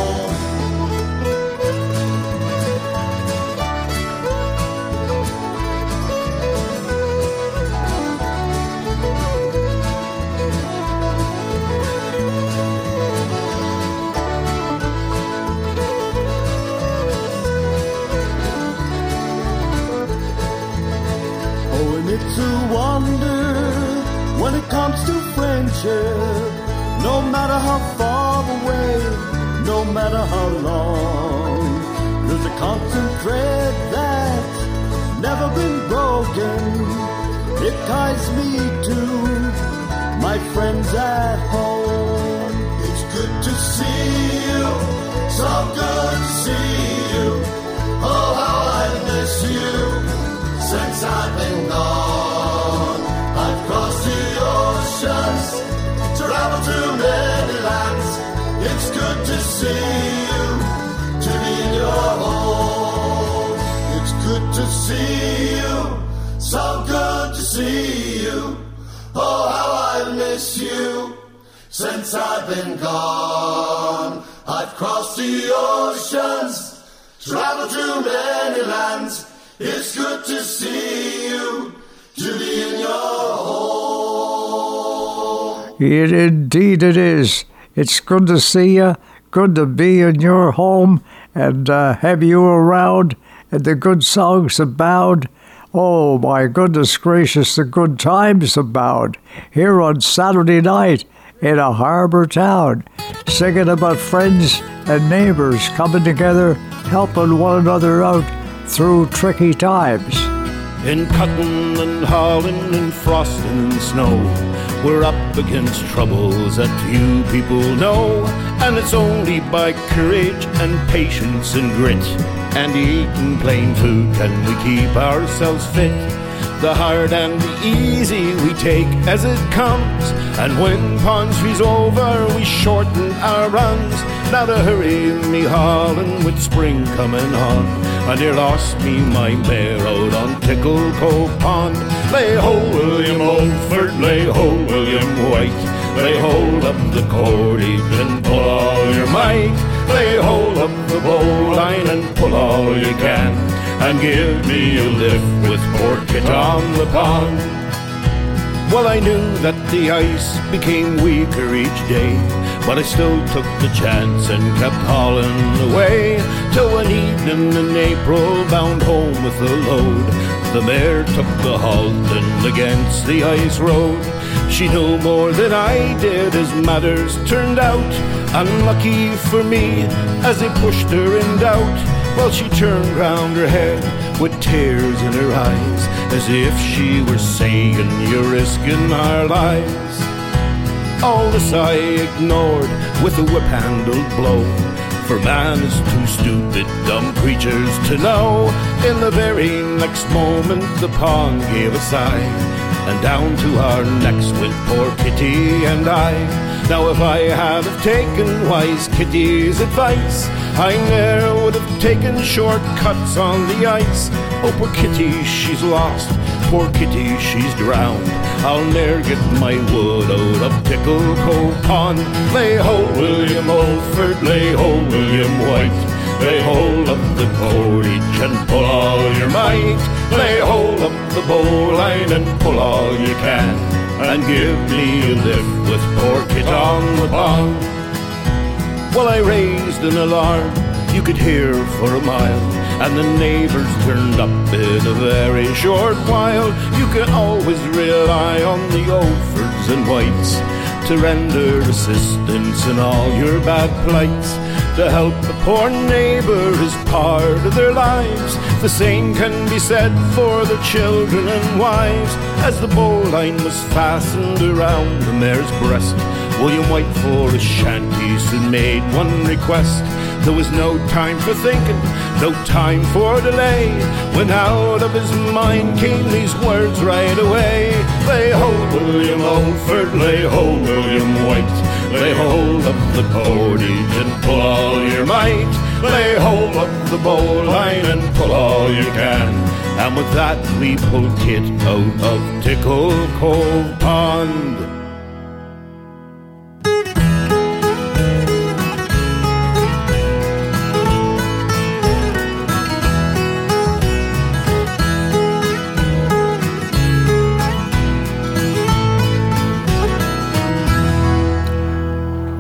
Comes to friendship. No matter how far away, no matter how long, there's a constant thread that's never been broken. It ties me to my friends at home. It's good to see you, so good to see you. Oh, how I miss you since I've been gone. Traveled to many lands. It's good to see you, to be in your home. It's good to see you, so good to see you. Oh, how I miss you since I've been gone. I've crossed the oceans, traveled to many lands. It's good to see you, to be in your home. It, indeed, it is. It's good to see you. Good to be in your home and uh, have you around and the good songs abound. Oh, my goodness gracious, the good times abound here on Saturday night in a harbor town, singing about friends and neighbors coming together, helping one another out through tricky times. In cutting and hauling and frosting and snow, we're up against troubles that few people know. And it's only by courage and patience and grit and eating plain food can we keep ourselves fit. The hard and the easy we take as it comes. And when pond tree's over, we shorten our runs. Now to hurry me hauling with spring coming on. I near lost me my mare out on Tickle Cove Pond. Lay ho, William Holford, lay ho, William White. Lay hold up the cordage and pull all your might. Lay hold up the bowline and pull all you can. And give me a lift with poor Kit on the pond. Well, I knew that the ice became weaker each day, but I still took the chance and kept hauling away. Till one evening in April, bound home with a load, the mare took the halting against the ice road. She knew more than I did as matters turned out. Unlucky for me, as they pushed her in doubt. Well, she turned round her head with tears in her eyes, as if she were saying, You're risking our lives. All this I ignored with a whip handled blow. For man is too stupid, dumb creatures to know. In the very next moment, the pond gave a sigh, and down to our necks went poor Kitty and I. Now, if I had have taken wise Kitty's advice, I ne'er would have taken shortcuts on the ice. Oh, poor Kitty, she's lost. Poor Kitty, she's drowned. I'll ne'er get my wood out of Tickle Cove Pond. Lay ho, William Oldford, lay ho, William White. Lay hold up the cordage and pull all your might. Lay hold up the bowline and pull all you can. And give me a lift with poor Kit on the pond. Well, I raised an alarm you could hear for a mile, and the neighbors turned up in a very short while. You can always rely on the Oldfords and Whites to render assistance in all your bad plights. To help a poor neighbor is part of their lives. The same can be said for the children and wives. As the bowline was fastened around the mare's breast, William White for his shanty soon made one request. There was no time for thinking, no time for delay. When out of his mind came these words right away. Lay hold, William Oldford, lay hold, William White. Lay hold of the cordage and pull all your might. Lay hold of the bowline and pull all you can. And with that we pulled Kit out of Tickle Cove Pond.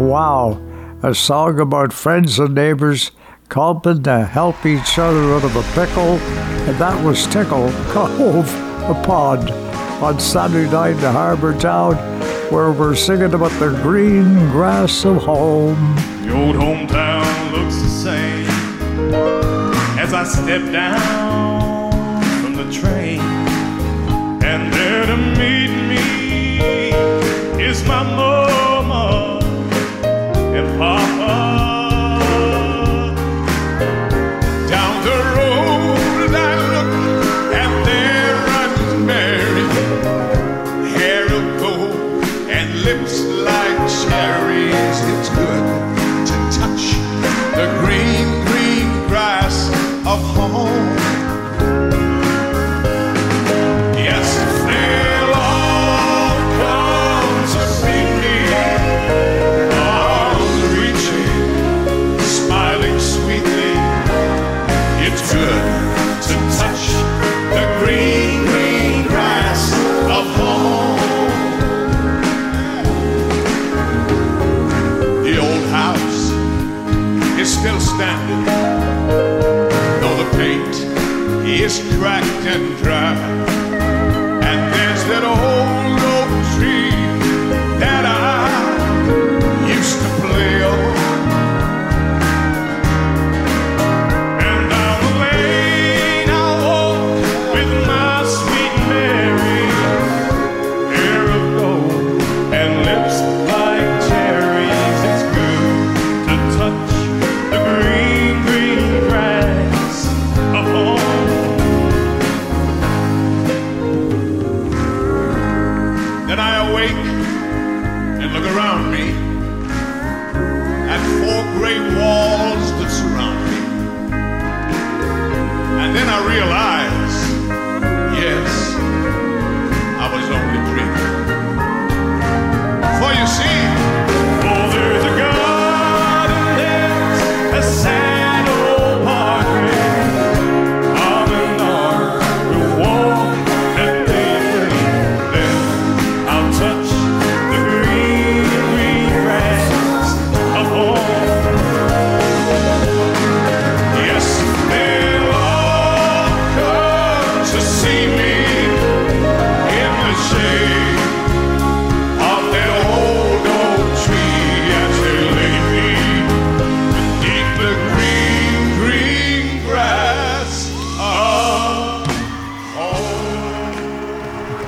Wow, a song about friends and neighbors helping to help each other out of a pickle, and that was Tickle Cove, a pond on Saturday night in Harbour Town, where we're singing about the green grass of home. The old hometown looks the same as I step down from the train. And there to meet me is my mama and papa.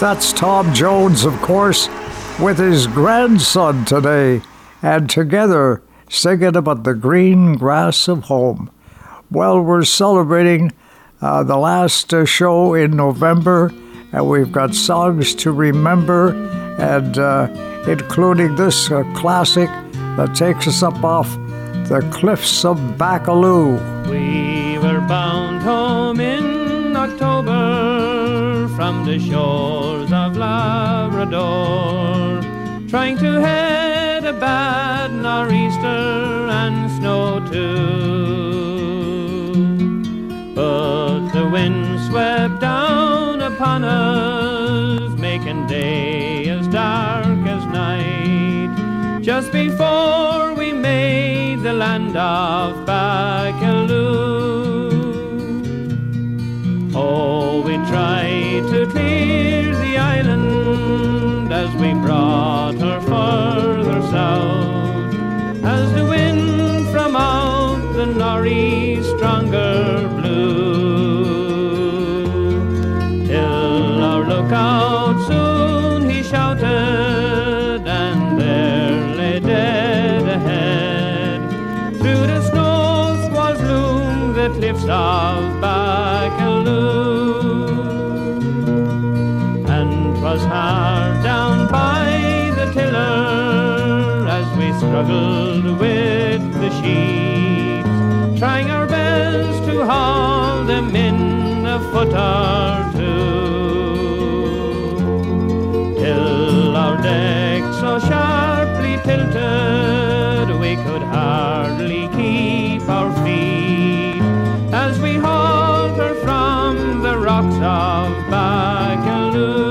That's Tom Jones, of course, with his grandson today, and together singing about the green grass of home. Well, we're celebrating uh, the last uh, show in November, and we've got songs to remember, and uh, including this uh, classic that takes us up off the cliffs of Baccalieu. We were bound home in October from the shores of Labrador, trying to head a bad nor'easter and snow too. But the wind swept down upon us, making day as dark as night. Just before we made the land of Baccalieu. Oh, we tried to clear the island as we brought her further south. As the wind from out the nor'east stronger of Baccalieu. And 'twas hard down by the tiller as we struggled with the sheets, trying our best to haul them in a foot or two. Till our deck so sharply tilted we could hardly keep our rocks of Baccalieu.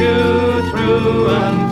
You through and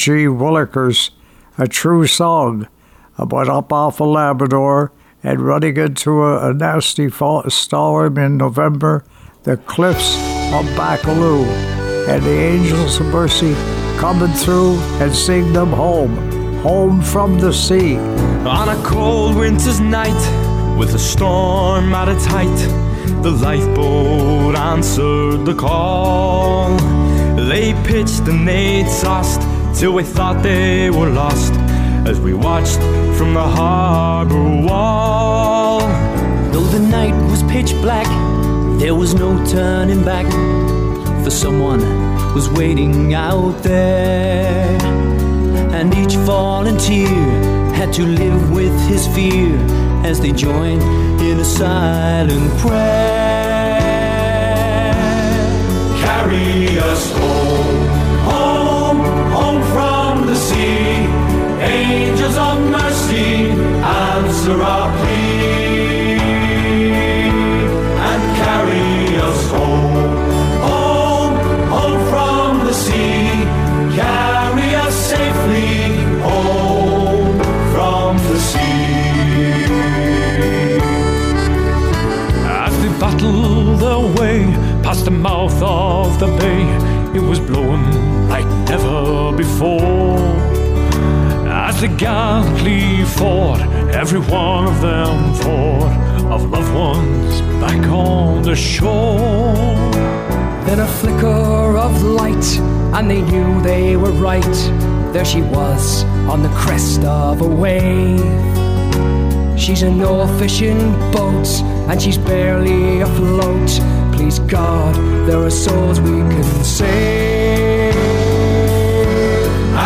Gee willikers, a true song about up off of Labrador and running into a, a nasty fall, storm in November, the cliffs of Baccalieu, and the angels of mercy coming through and sing them home, home from the sea. On a cold winter's night, with a storm at its height, the lifeboat answered the call. They pitched and they tossed till we thought they were lost as we watched from the harbor wall. Though the night was pitch black, there was no turning back, for someone was waiting out there. And each volunteer had to live with his fear as they joined in a silent prayer. Carry us home, home, Angels of mercy, answer our plea. And carry us home, home, home from the sea. Carry us safely home from the sea. As they battled their way past the mouth of the bay, it was blowing like never before. As they gallantly fought, every one of them thought of loved ones back on the shore. Then a flicker of light, and they knew they were right. There she was on the crest of a wave. She's in no fishing boat, and she's barely afloat. Please God, there are souls we can save.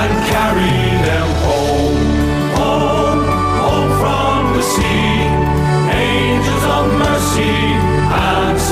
and carry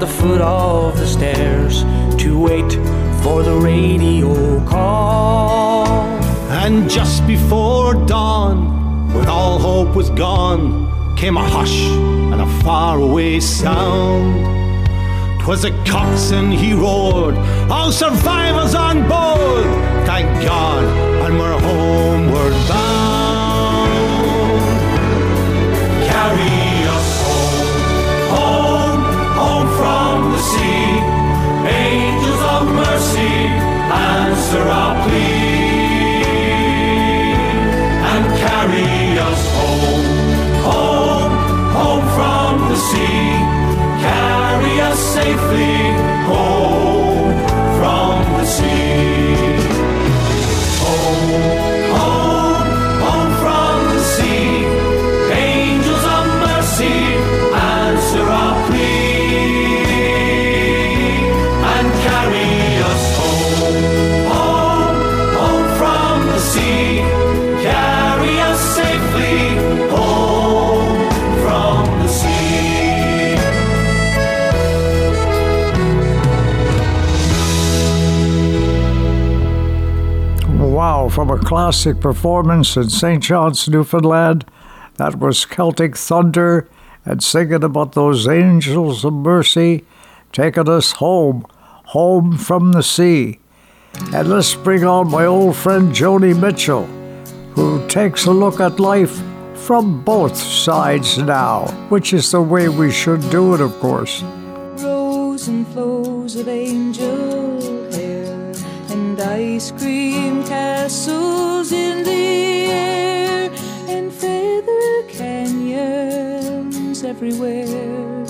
the foot of the stairs to wait for the radio call. And just before dawn, when all hope was gone, came a hush and a faraway sound. 'Twas a coxswain, he roared, All survivors on board! Thank God, and sea. Angels of mercy, answer our from a classic performance in St. John's, Newfoundland, that was Celtic Thunder and singing about those angels of mercy taking us home, home from the sea. And let's bring on my old friend Joni Mitchell, who takes a look at life from both sides now, which is the way we should do it, of course. Rows and flows of angel hair and ice cream castles in the air and feather canyons everywhere.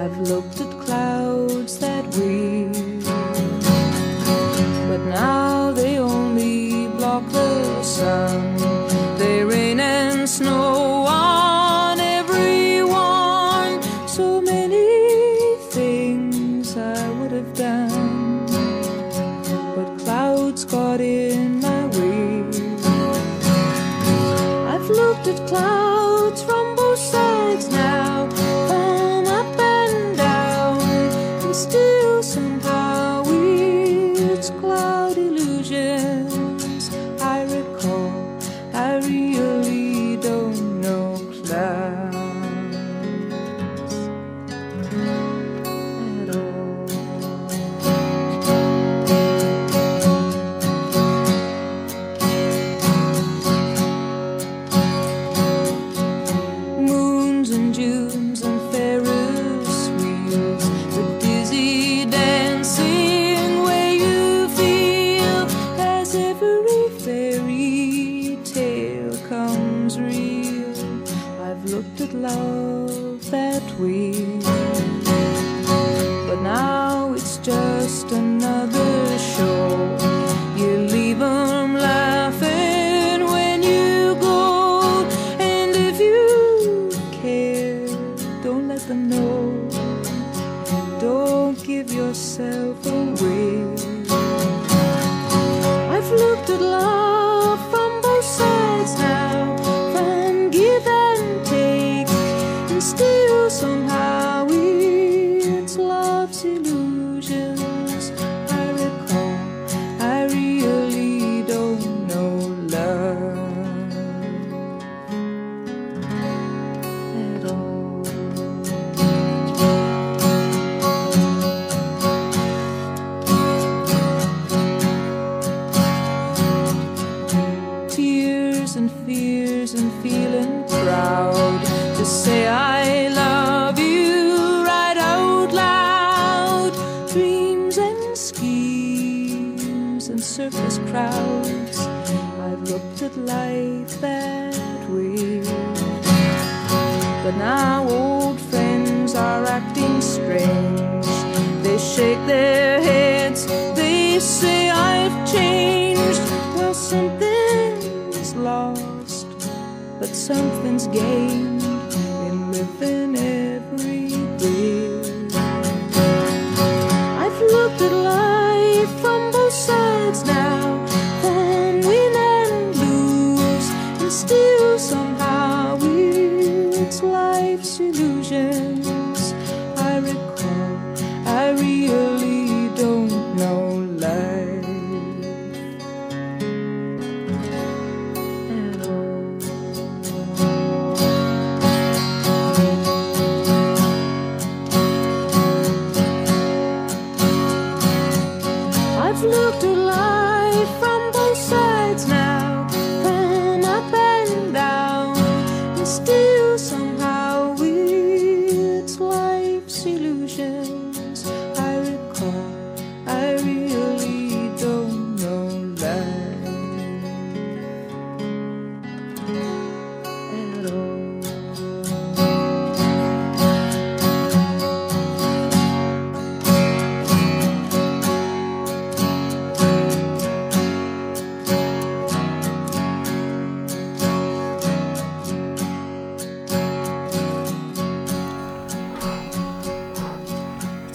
I've looked at clouds that way, but now they only block the sun. They rain and snow feeling proud to say I love you right out loud. Dreams and schemes and circus crowds. I've looked at life that way. But now old friends are acting strange. They shake their something's gained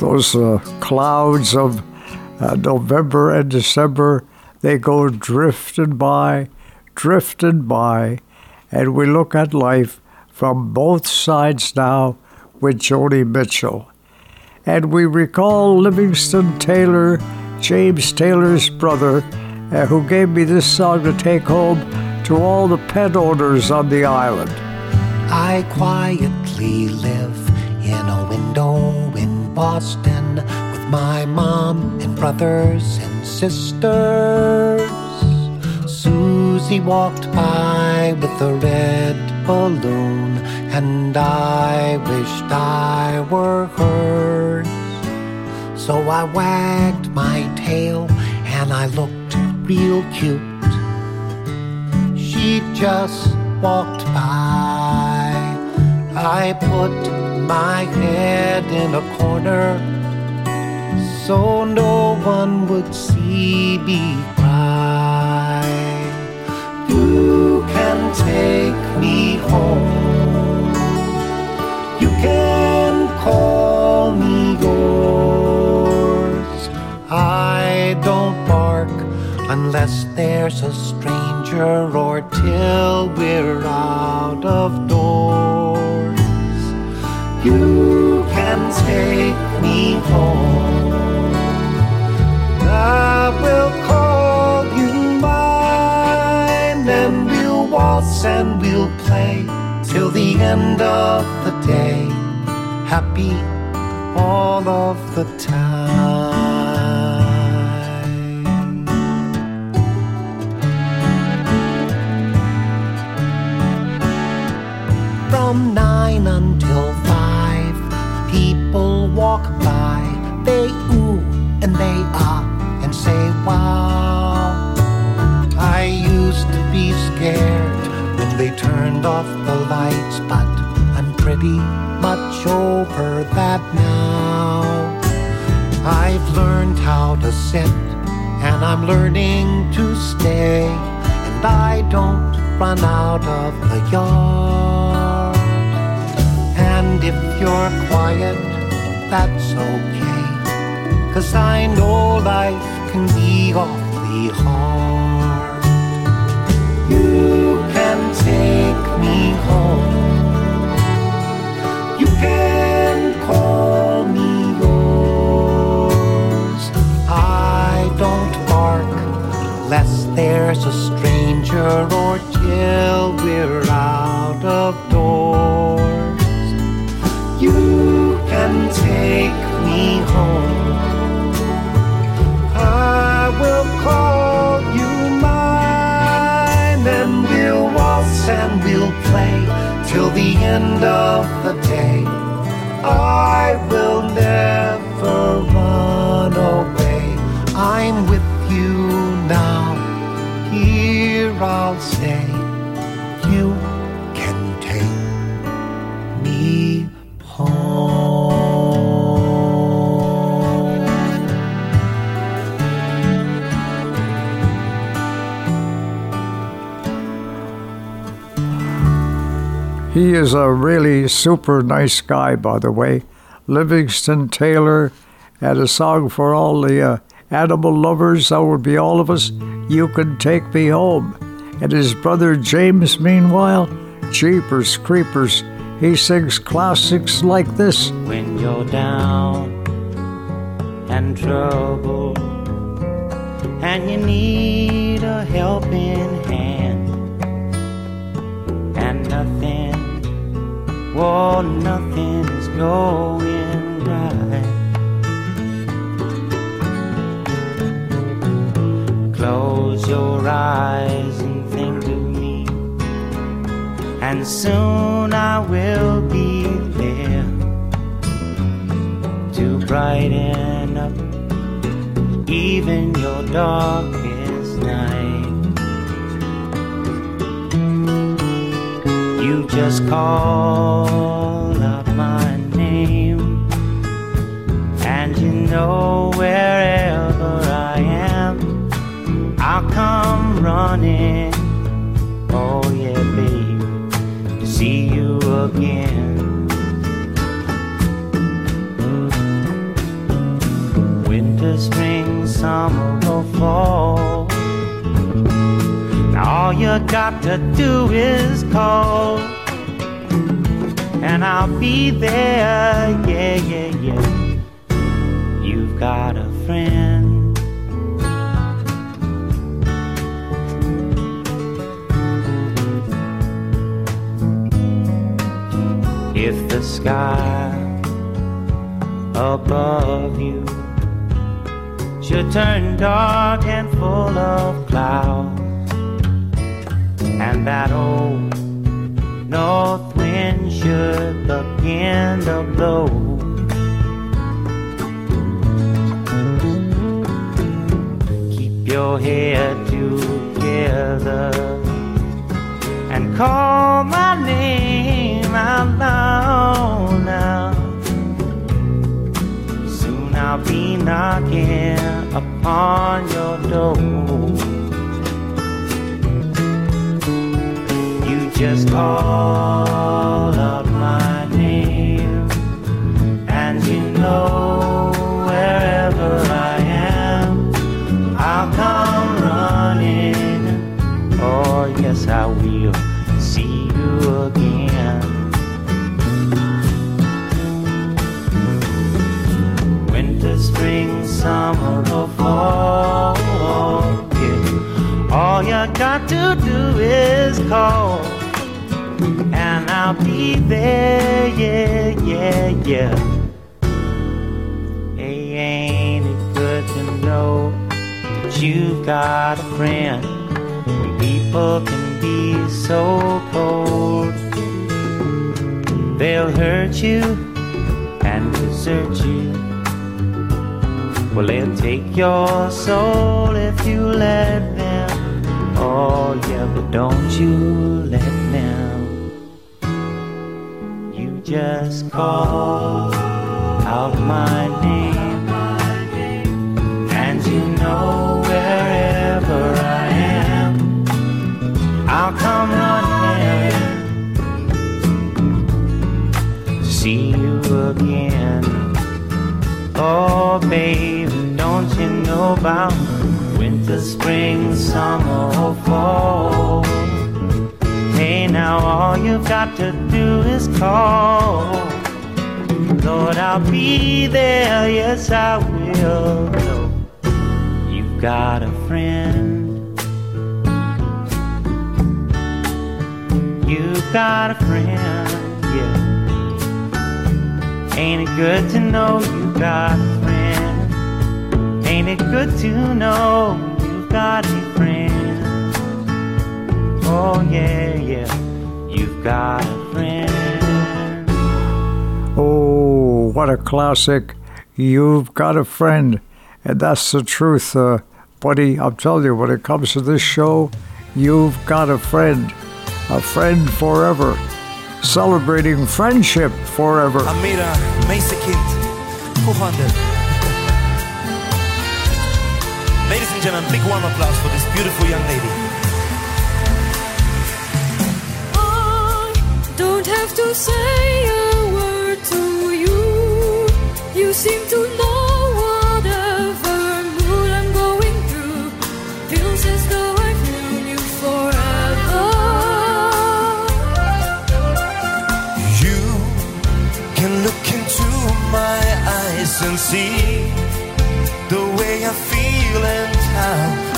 Those uh, clouds of uh, November and December, they go drifting by, drifting by, and we look at life from both sides now with Joni Mitchell. And we recall Livingston Taylor, James Taylor's brother, uh, who gave me this song to take home to all the pet owners on the island. I quietly live Boston with my mom and brothers and sisters. Susie walked by with a red balloon, and I wished I were hers. So I wagged my tail and I looked real cute. She just walked by. I put my head in a corner so no one would see me cry. You can take me home. You can call me yours. I don't bark unless there's a stranger or till we're out of doors. You can take me home. I will call you mine and we'll waltz and we'll play till the end of the day. Happy all of the time. Run out of the yard. And if you're quiet, that's okay. Cause I know life can be awfully hard. Or till we're out of doors. You can take me home. I will call you mine and we'll waltz and we'll play till the end of He is a really super nice guy, by the way. Livingston Taylor had a song for all the uh, animal lovers. That would be all of us. You can take me home. And his brother James, meanwhile, Jeepers Creepers, he sings classics like this. when you're down and troubled and you need a helping hand and nothing, well, nothing is going right. Close your eyes and think of me, and soon I will be there to brighten up even your darkest just call out my name, and you know wherever I am, I'll come running. Oh, yeah, babe, to see you again. winter, spring, summer, or fall. All you got to do is call, and I'll be there. Yeah, yeah, yeah. You've got a friend. If the sky above you should turn dark and full of clouds, and that old north wind should begin to blow. Keep your head together and call my name out loud now. Soon I'll be knocking upon your door. Just call out my name, and you know wherever I am, I'll come running. Oh, yes, I will see you again. Winter, spring, summer, or fall. Yeah. All you got to do is call, and I'll be there. Yeah, yeah, yeah. Hey, ain't it good to know that you've got a friend people can be so cold? They'll hurt you and desert you. Well, they'll take your soul if you let them. Oh, yeah, but don't you let them. Just call out my name, and you know wherever I am, I'll come running see you again. Oh, baby, don't you know about winter, spring, summer, or fall? Hey, now all you've got to do is call. Lord, I'll be there, yes, I will. You've got a friend. You've got a friend, yeah. Ain't it good to know you got a friend? Ain't it good to know you've got a friend? Oh yeah, yeah, you've got a friend. Oh, what a classic. You've got a friend. And that's the truth, uh, buddy. I'll tell you, when it comes to this show, you've got a friend. A friend forever. Celebrating friendship forever. Amira Meisekind, 200. Ladies and gentlemen, big warm applause for this beautiful young lady. Have to say a word to you. You seem to know whatever mood I'm going through. Feels as though I've known you forever. You can look into my eyes and see the way I feel and how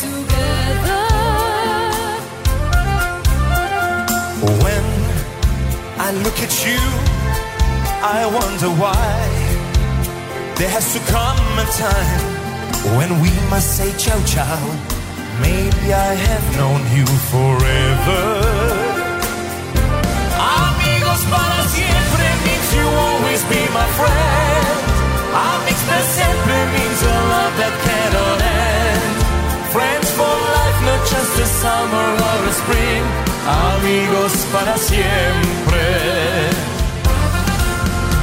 together. When I look at you, I wonder why. There has to come a time when we must say ciao ciao. Maybe I have known you forever. Amigos para siempre means you always be my friend. Amigos para siempre means a love that cannot end. Friends for life, not just a summer or a spring. Amigos para siempre.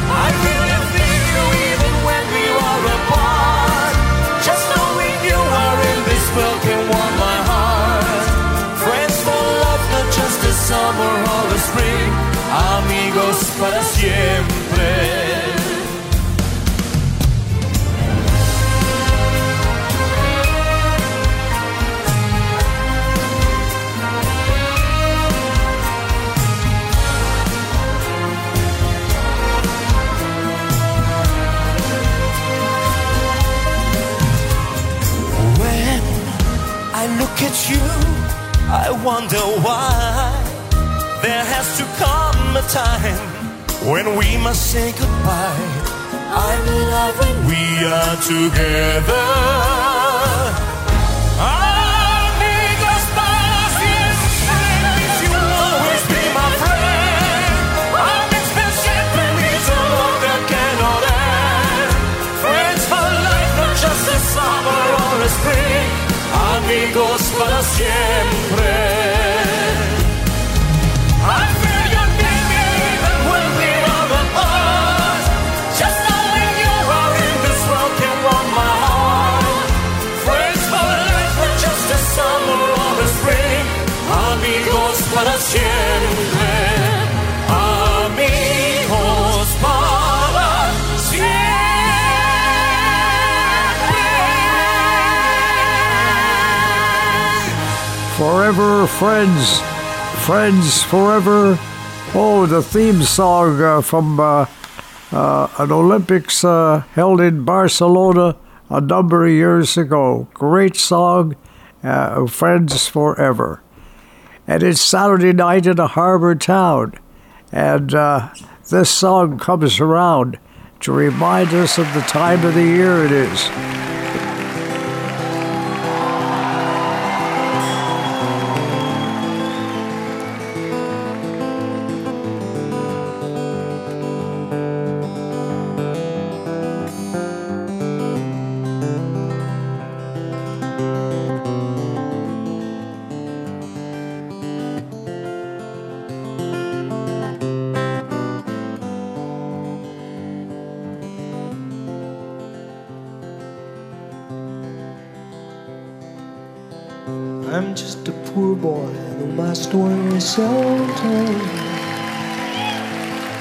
I siempre. look at you, I wonder why there has to come a time when we must say goodbye. I'm in love when we are together. Amigos para siempre, you'll always be my friend. Love that cannot end. Friends for life, not just a summer or a spring. Amigos para siempre. Para siempre. Amigos para Forever Friends, Friends Forever. Oh, the theme song uh, from uh, uh, an Olympics uh, held in Barcelona a number of years ago. Great song, uh, Friends Forever. And it's Saturday night in a harbor town. And uh, this song comes around to remind us of the time of the year it is. Just a poor boy, though my story is so told.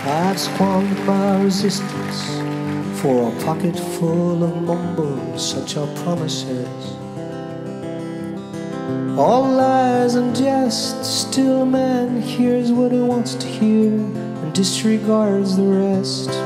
I've squandered my resistance for a pocket full of mumbles, such are promises. All lies and jest, still a man hears what he wants to hear and disregards the rest.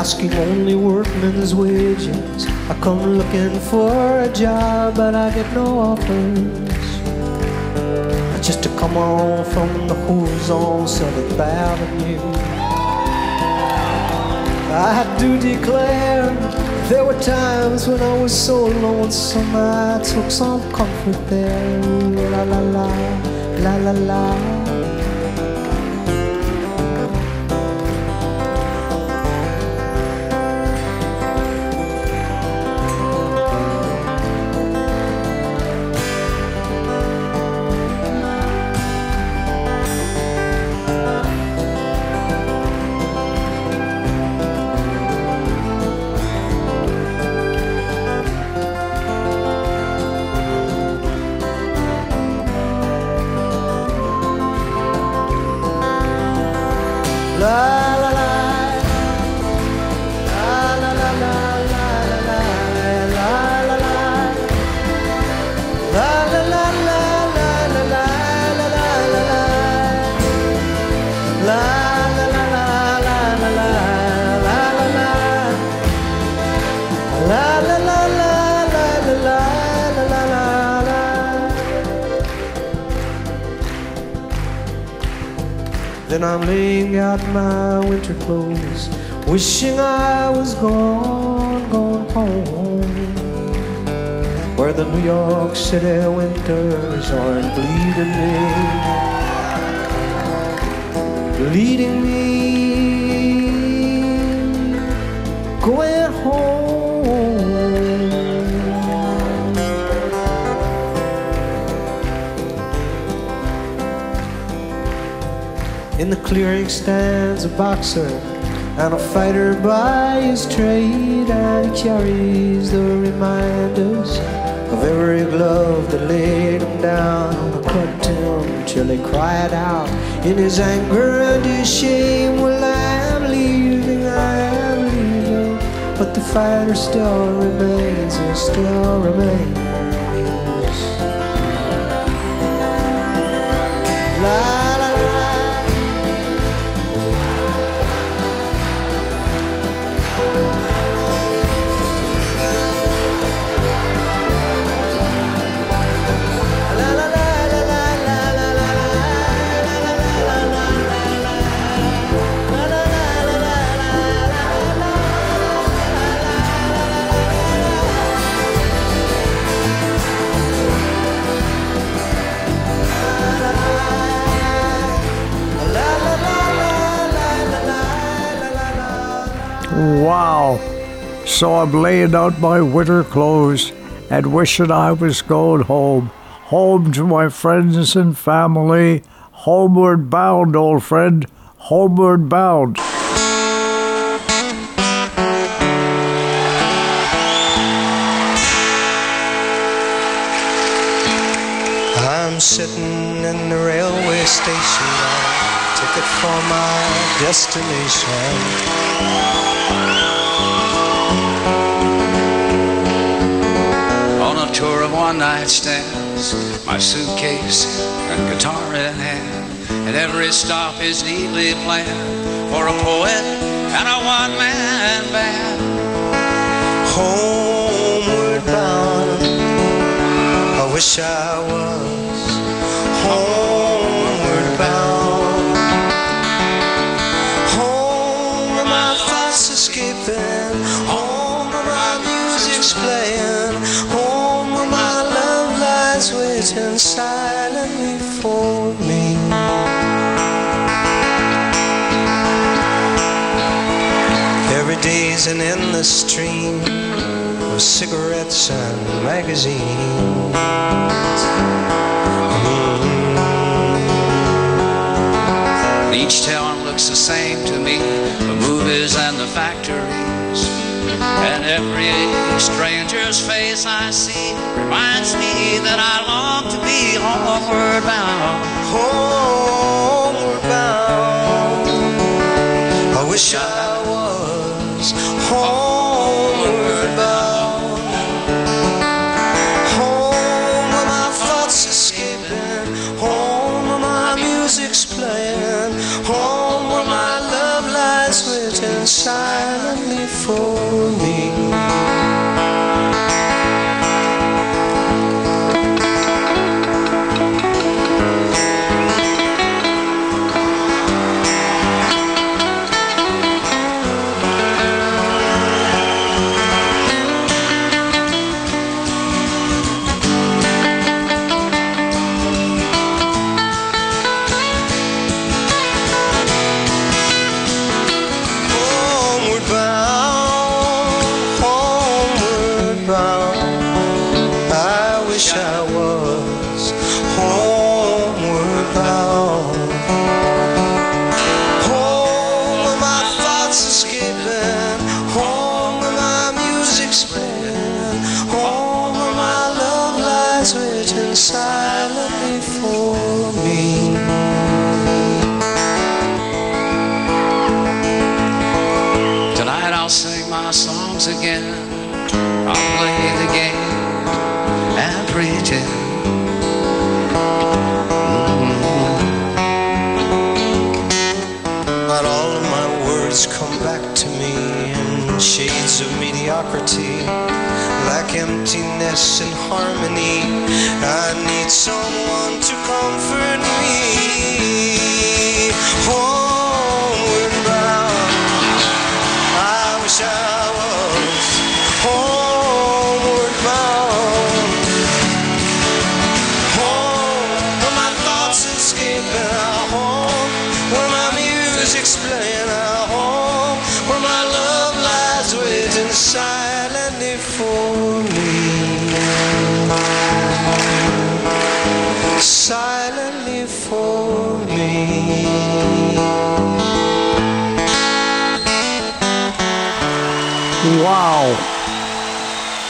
Asking only workmen's wages. I come looking for a job, but I get no offers. Just to come on from the hooves on Seventh Avenue. I do declare there were times when I was so lonesome I took some comfort there. La la la, la la la. La I'm laying out my winter clothes, wishing I was gone, gone home. Where the New York City winters aren't bleeding me. bleeding me In the clearing stands a boxer and a fighter by his trade, and he carries the reminders of every glove that laid him down cut him till he cried out in his anger and his shame. Well, I am leaving, I am leaving, but the fighter still remains, he still remains. So I'm laying out my winter clothes and wishing I was going home. Home to my friends and family. Homeward bound, old friend. Homeward bound. I'm sitting in the railway station, ticket for my destination. One night stands, my suitcase and guitar in hand. And every stop is neatly planned for a poet and a one man band. Homeward bound, I wish I was homeward waiting silently for me. Every day's an endless stream of cigarettes and magazines. Mm. Each town looks the same to me the movies and the factories. And every stranger's face I see reminds me that I long to be homeward bound. Homeward bound. I wish I was homeward bound. Home where my thoughts are escaping. Home where my music's playing. Home where my love lies waiting silently for me. Songs again. I'll play the game and pretend. Not mm-hmm. all of my words come back to me in shades of mediocrity, like emptiness and harmony. I need someone to comfort me.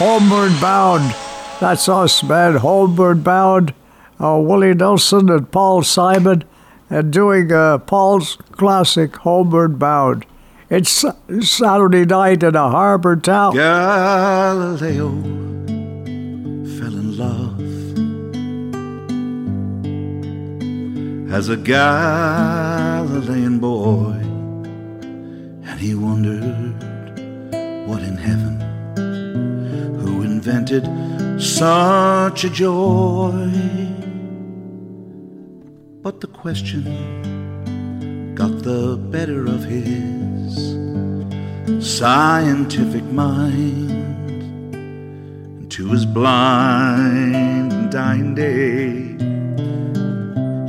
Homeward Bound. That's us, man. Homeward Bound. Uh, Willie Nelson and Paul Simon, and doing uh, Paul's classic Homeward Bound. It's Saturday night in a harbor town. Galileo fell in love as a Galilean boy, and he wondered invented such a joy. But the question got the better of his scientific mind. And to his blind and dying day,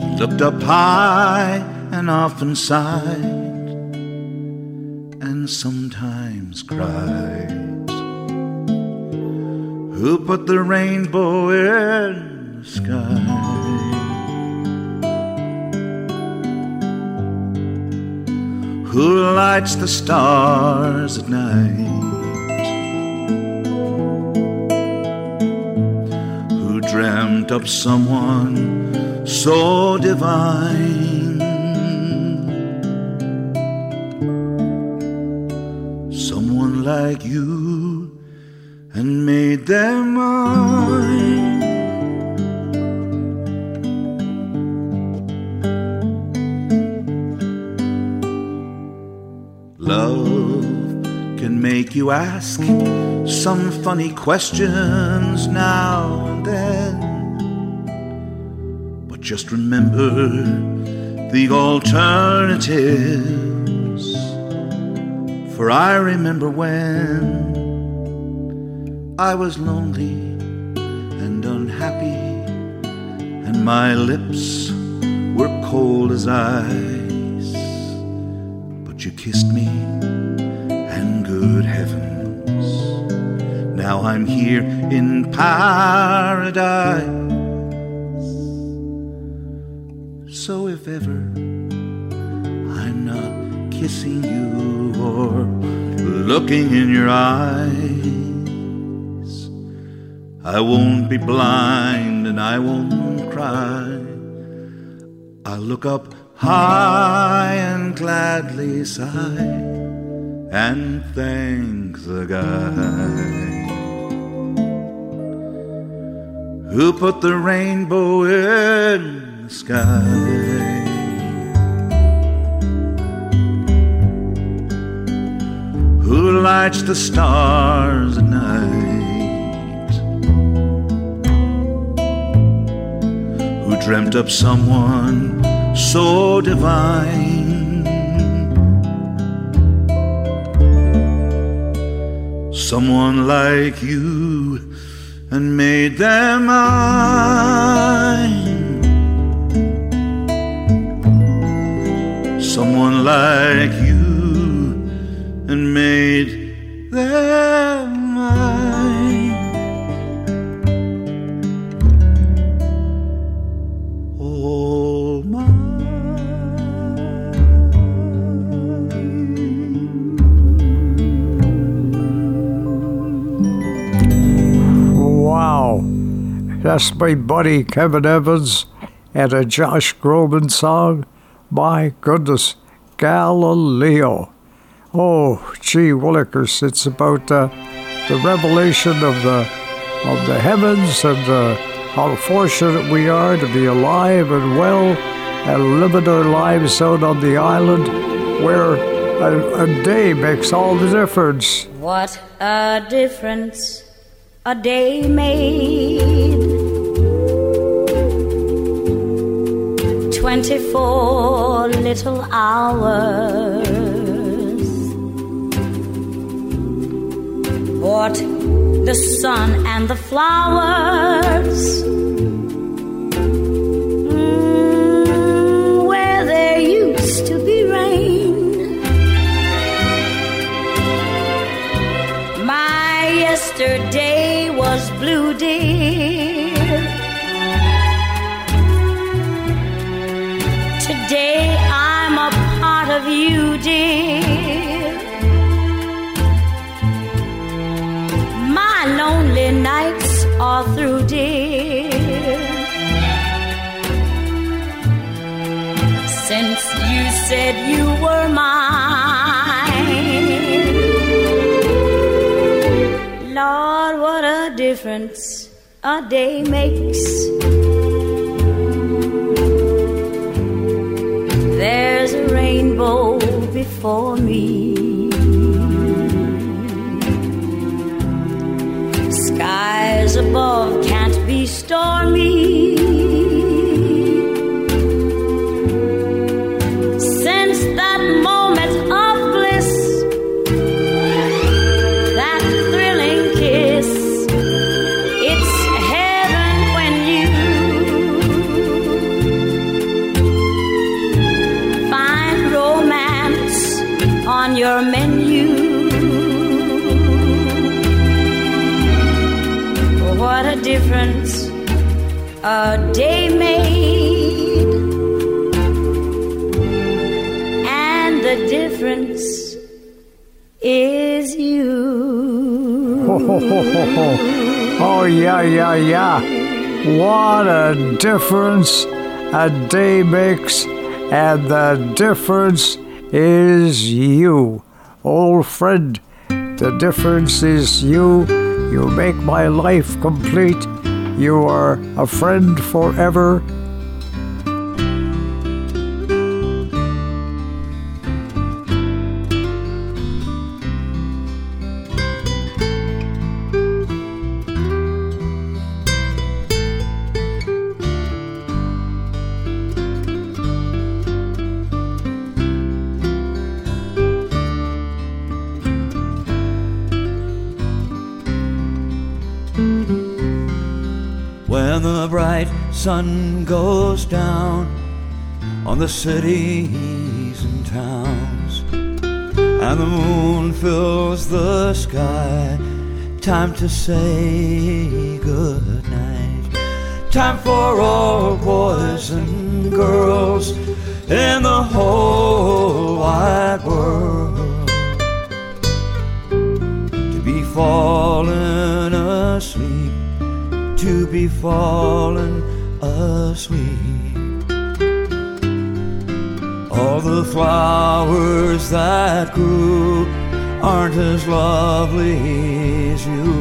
he looked up high and often sighed and sometimes cried. Who put the rainbow in the sky? Who lights the stars at night? Who dreamt up someone so divine? Someone like you and made them mine. Love can make you ask some funny questions now and then. But just remember the alternatives. For I remember when I was lonely and unhappy, and my lips were cold as ice. But you kissed me, and good heavens, now I'm here in paradise. So if ever I'm not kissing you or looking in your eyes, I won't be blind and I won't cry. I'll look up high and gladly sigh and thank the guy who put the rainbow in the sky. Who lights the stars at night? Dreamt up someone so divine? Someone like you and made them mine. Someone like you and made them mine. That's my buddy Kevin Evans and a Josh Groban song. My goodness, Galileo. Oh, gee willikers, it's about uh, the revelation of the of the heavens and uh, how fortunate we are to be alive and well and living our lives out on the island where a, a day makes all the difference. What a difference a day made. 24 little hours. What the sun and the flowers. Mm, where there used to be rain. My yesterday are through, dear. Since you said you were mine. Lord, what a difference a day makes. There's a rainbow before me. Skies above can't be stormy. Yeah. What a difference a day makes, and the difference is you. Old friend, the difference is you. You make my life complete. You are a friend forever. Sun goes down on the cities and towns, and the moon fills the sky, time to say good night. Time for all boys and girls in the whole wide world to be falling asleep to be fallen asleep. All the flowers that grew aren't as lovely as you,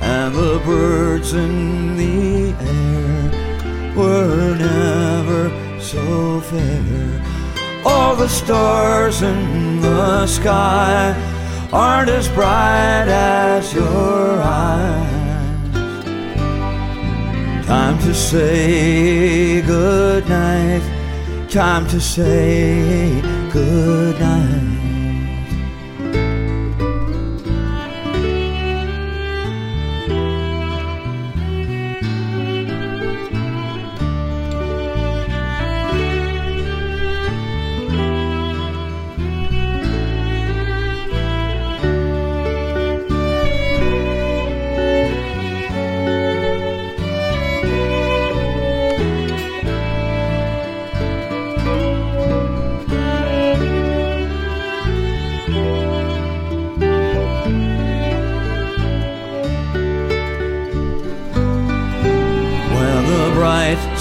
and the birds in the air were never so fair. All the stars in the sky aren't as bright as your eyes. To say good night. Time to say good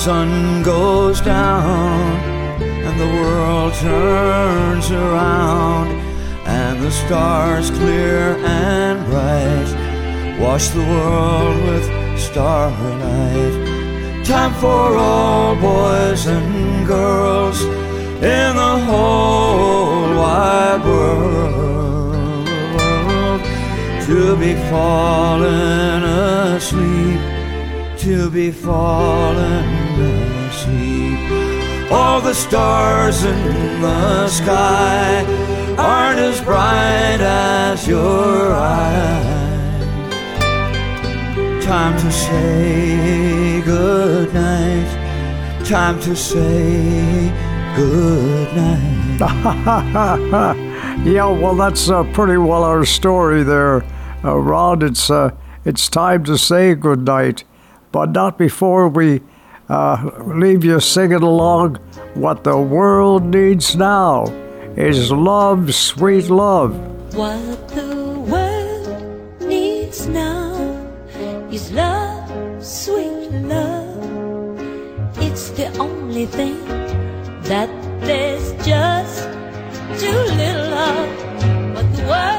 sun goes down and the world turns around and the stars clear and bright wash the world with starlight. Time for all boys and girls in the whole wide world to be falling asleep to be asleep. All the stars in the sky aren't as bright as your eyes. Time to say good night. Time to say good night. yeah, well, that's uh, pretty well our story there. uh, Ron, it's uh, it's time to say goodnight, but not before we uh, leave you singing along. What the world needs now is love, sweet love. What the world needs now is love, sweet love. It's the only thing that there's just too little of. What the world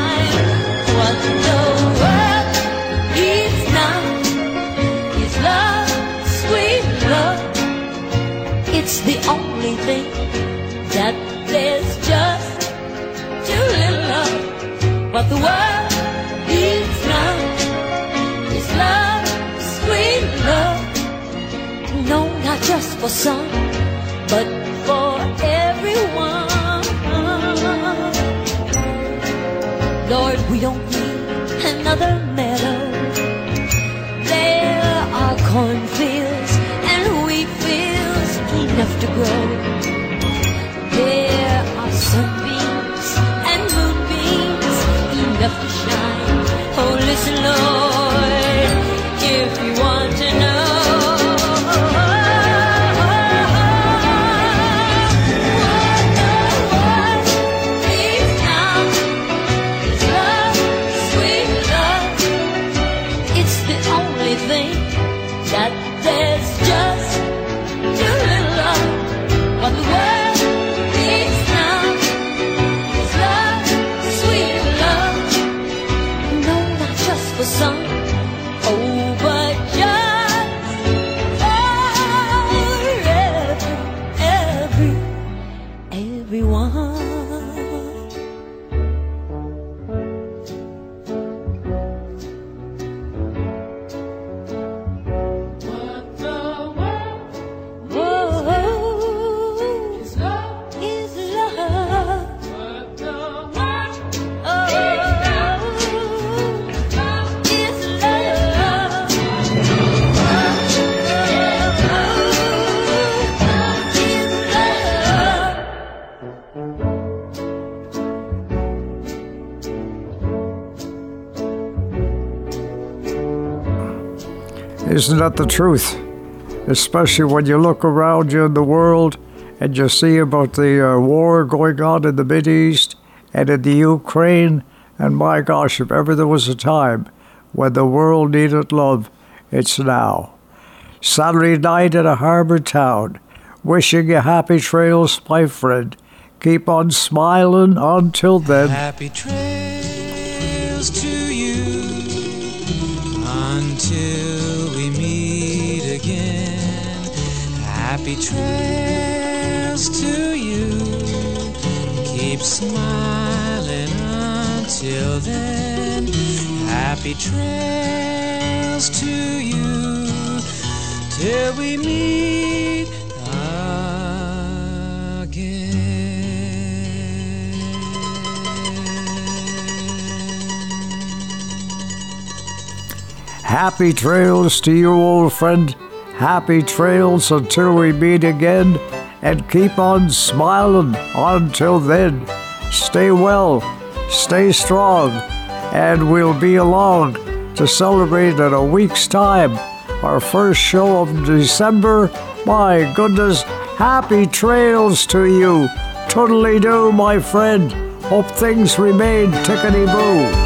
It's love, sweet love. It's the only thing just the world needs now is love, sweet love. No, not just for some, but for everyone. Lord, we don't need another meadow. There are cornfields and wheat fields enough to grow. There are sunbeams and moonbeams enough to shine. Oh, listen, Lord, Isn't that the truth? Especially when you look around you in the world and you see about the uh, war going on in the Mid East and in the Ukraine. And my gosh, if ever there was a time when the world needed love, it's now. Saturday night in a harbor town. Wishing you happy trails, my friend. Keep on smiling until then. Happy trails Trails to you. Keep smiling until then. Happy trails to you till we meet Happy trails to you, old friend. Happy trails until we meet again. And keep on smiling until then. Stay well, stay strong, and we'll be along to celebrate in a week's time our first show of December. My goodness, happy trails to you. Totally do, my friend. Hope things remain tickety boo.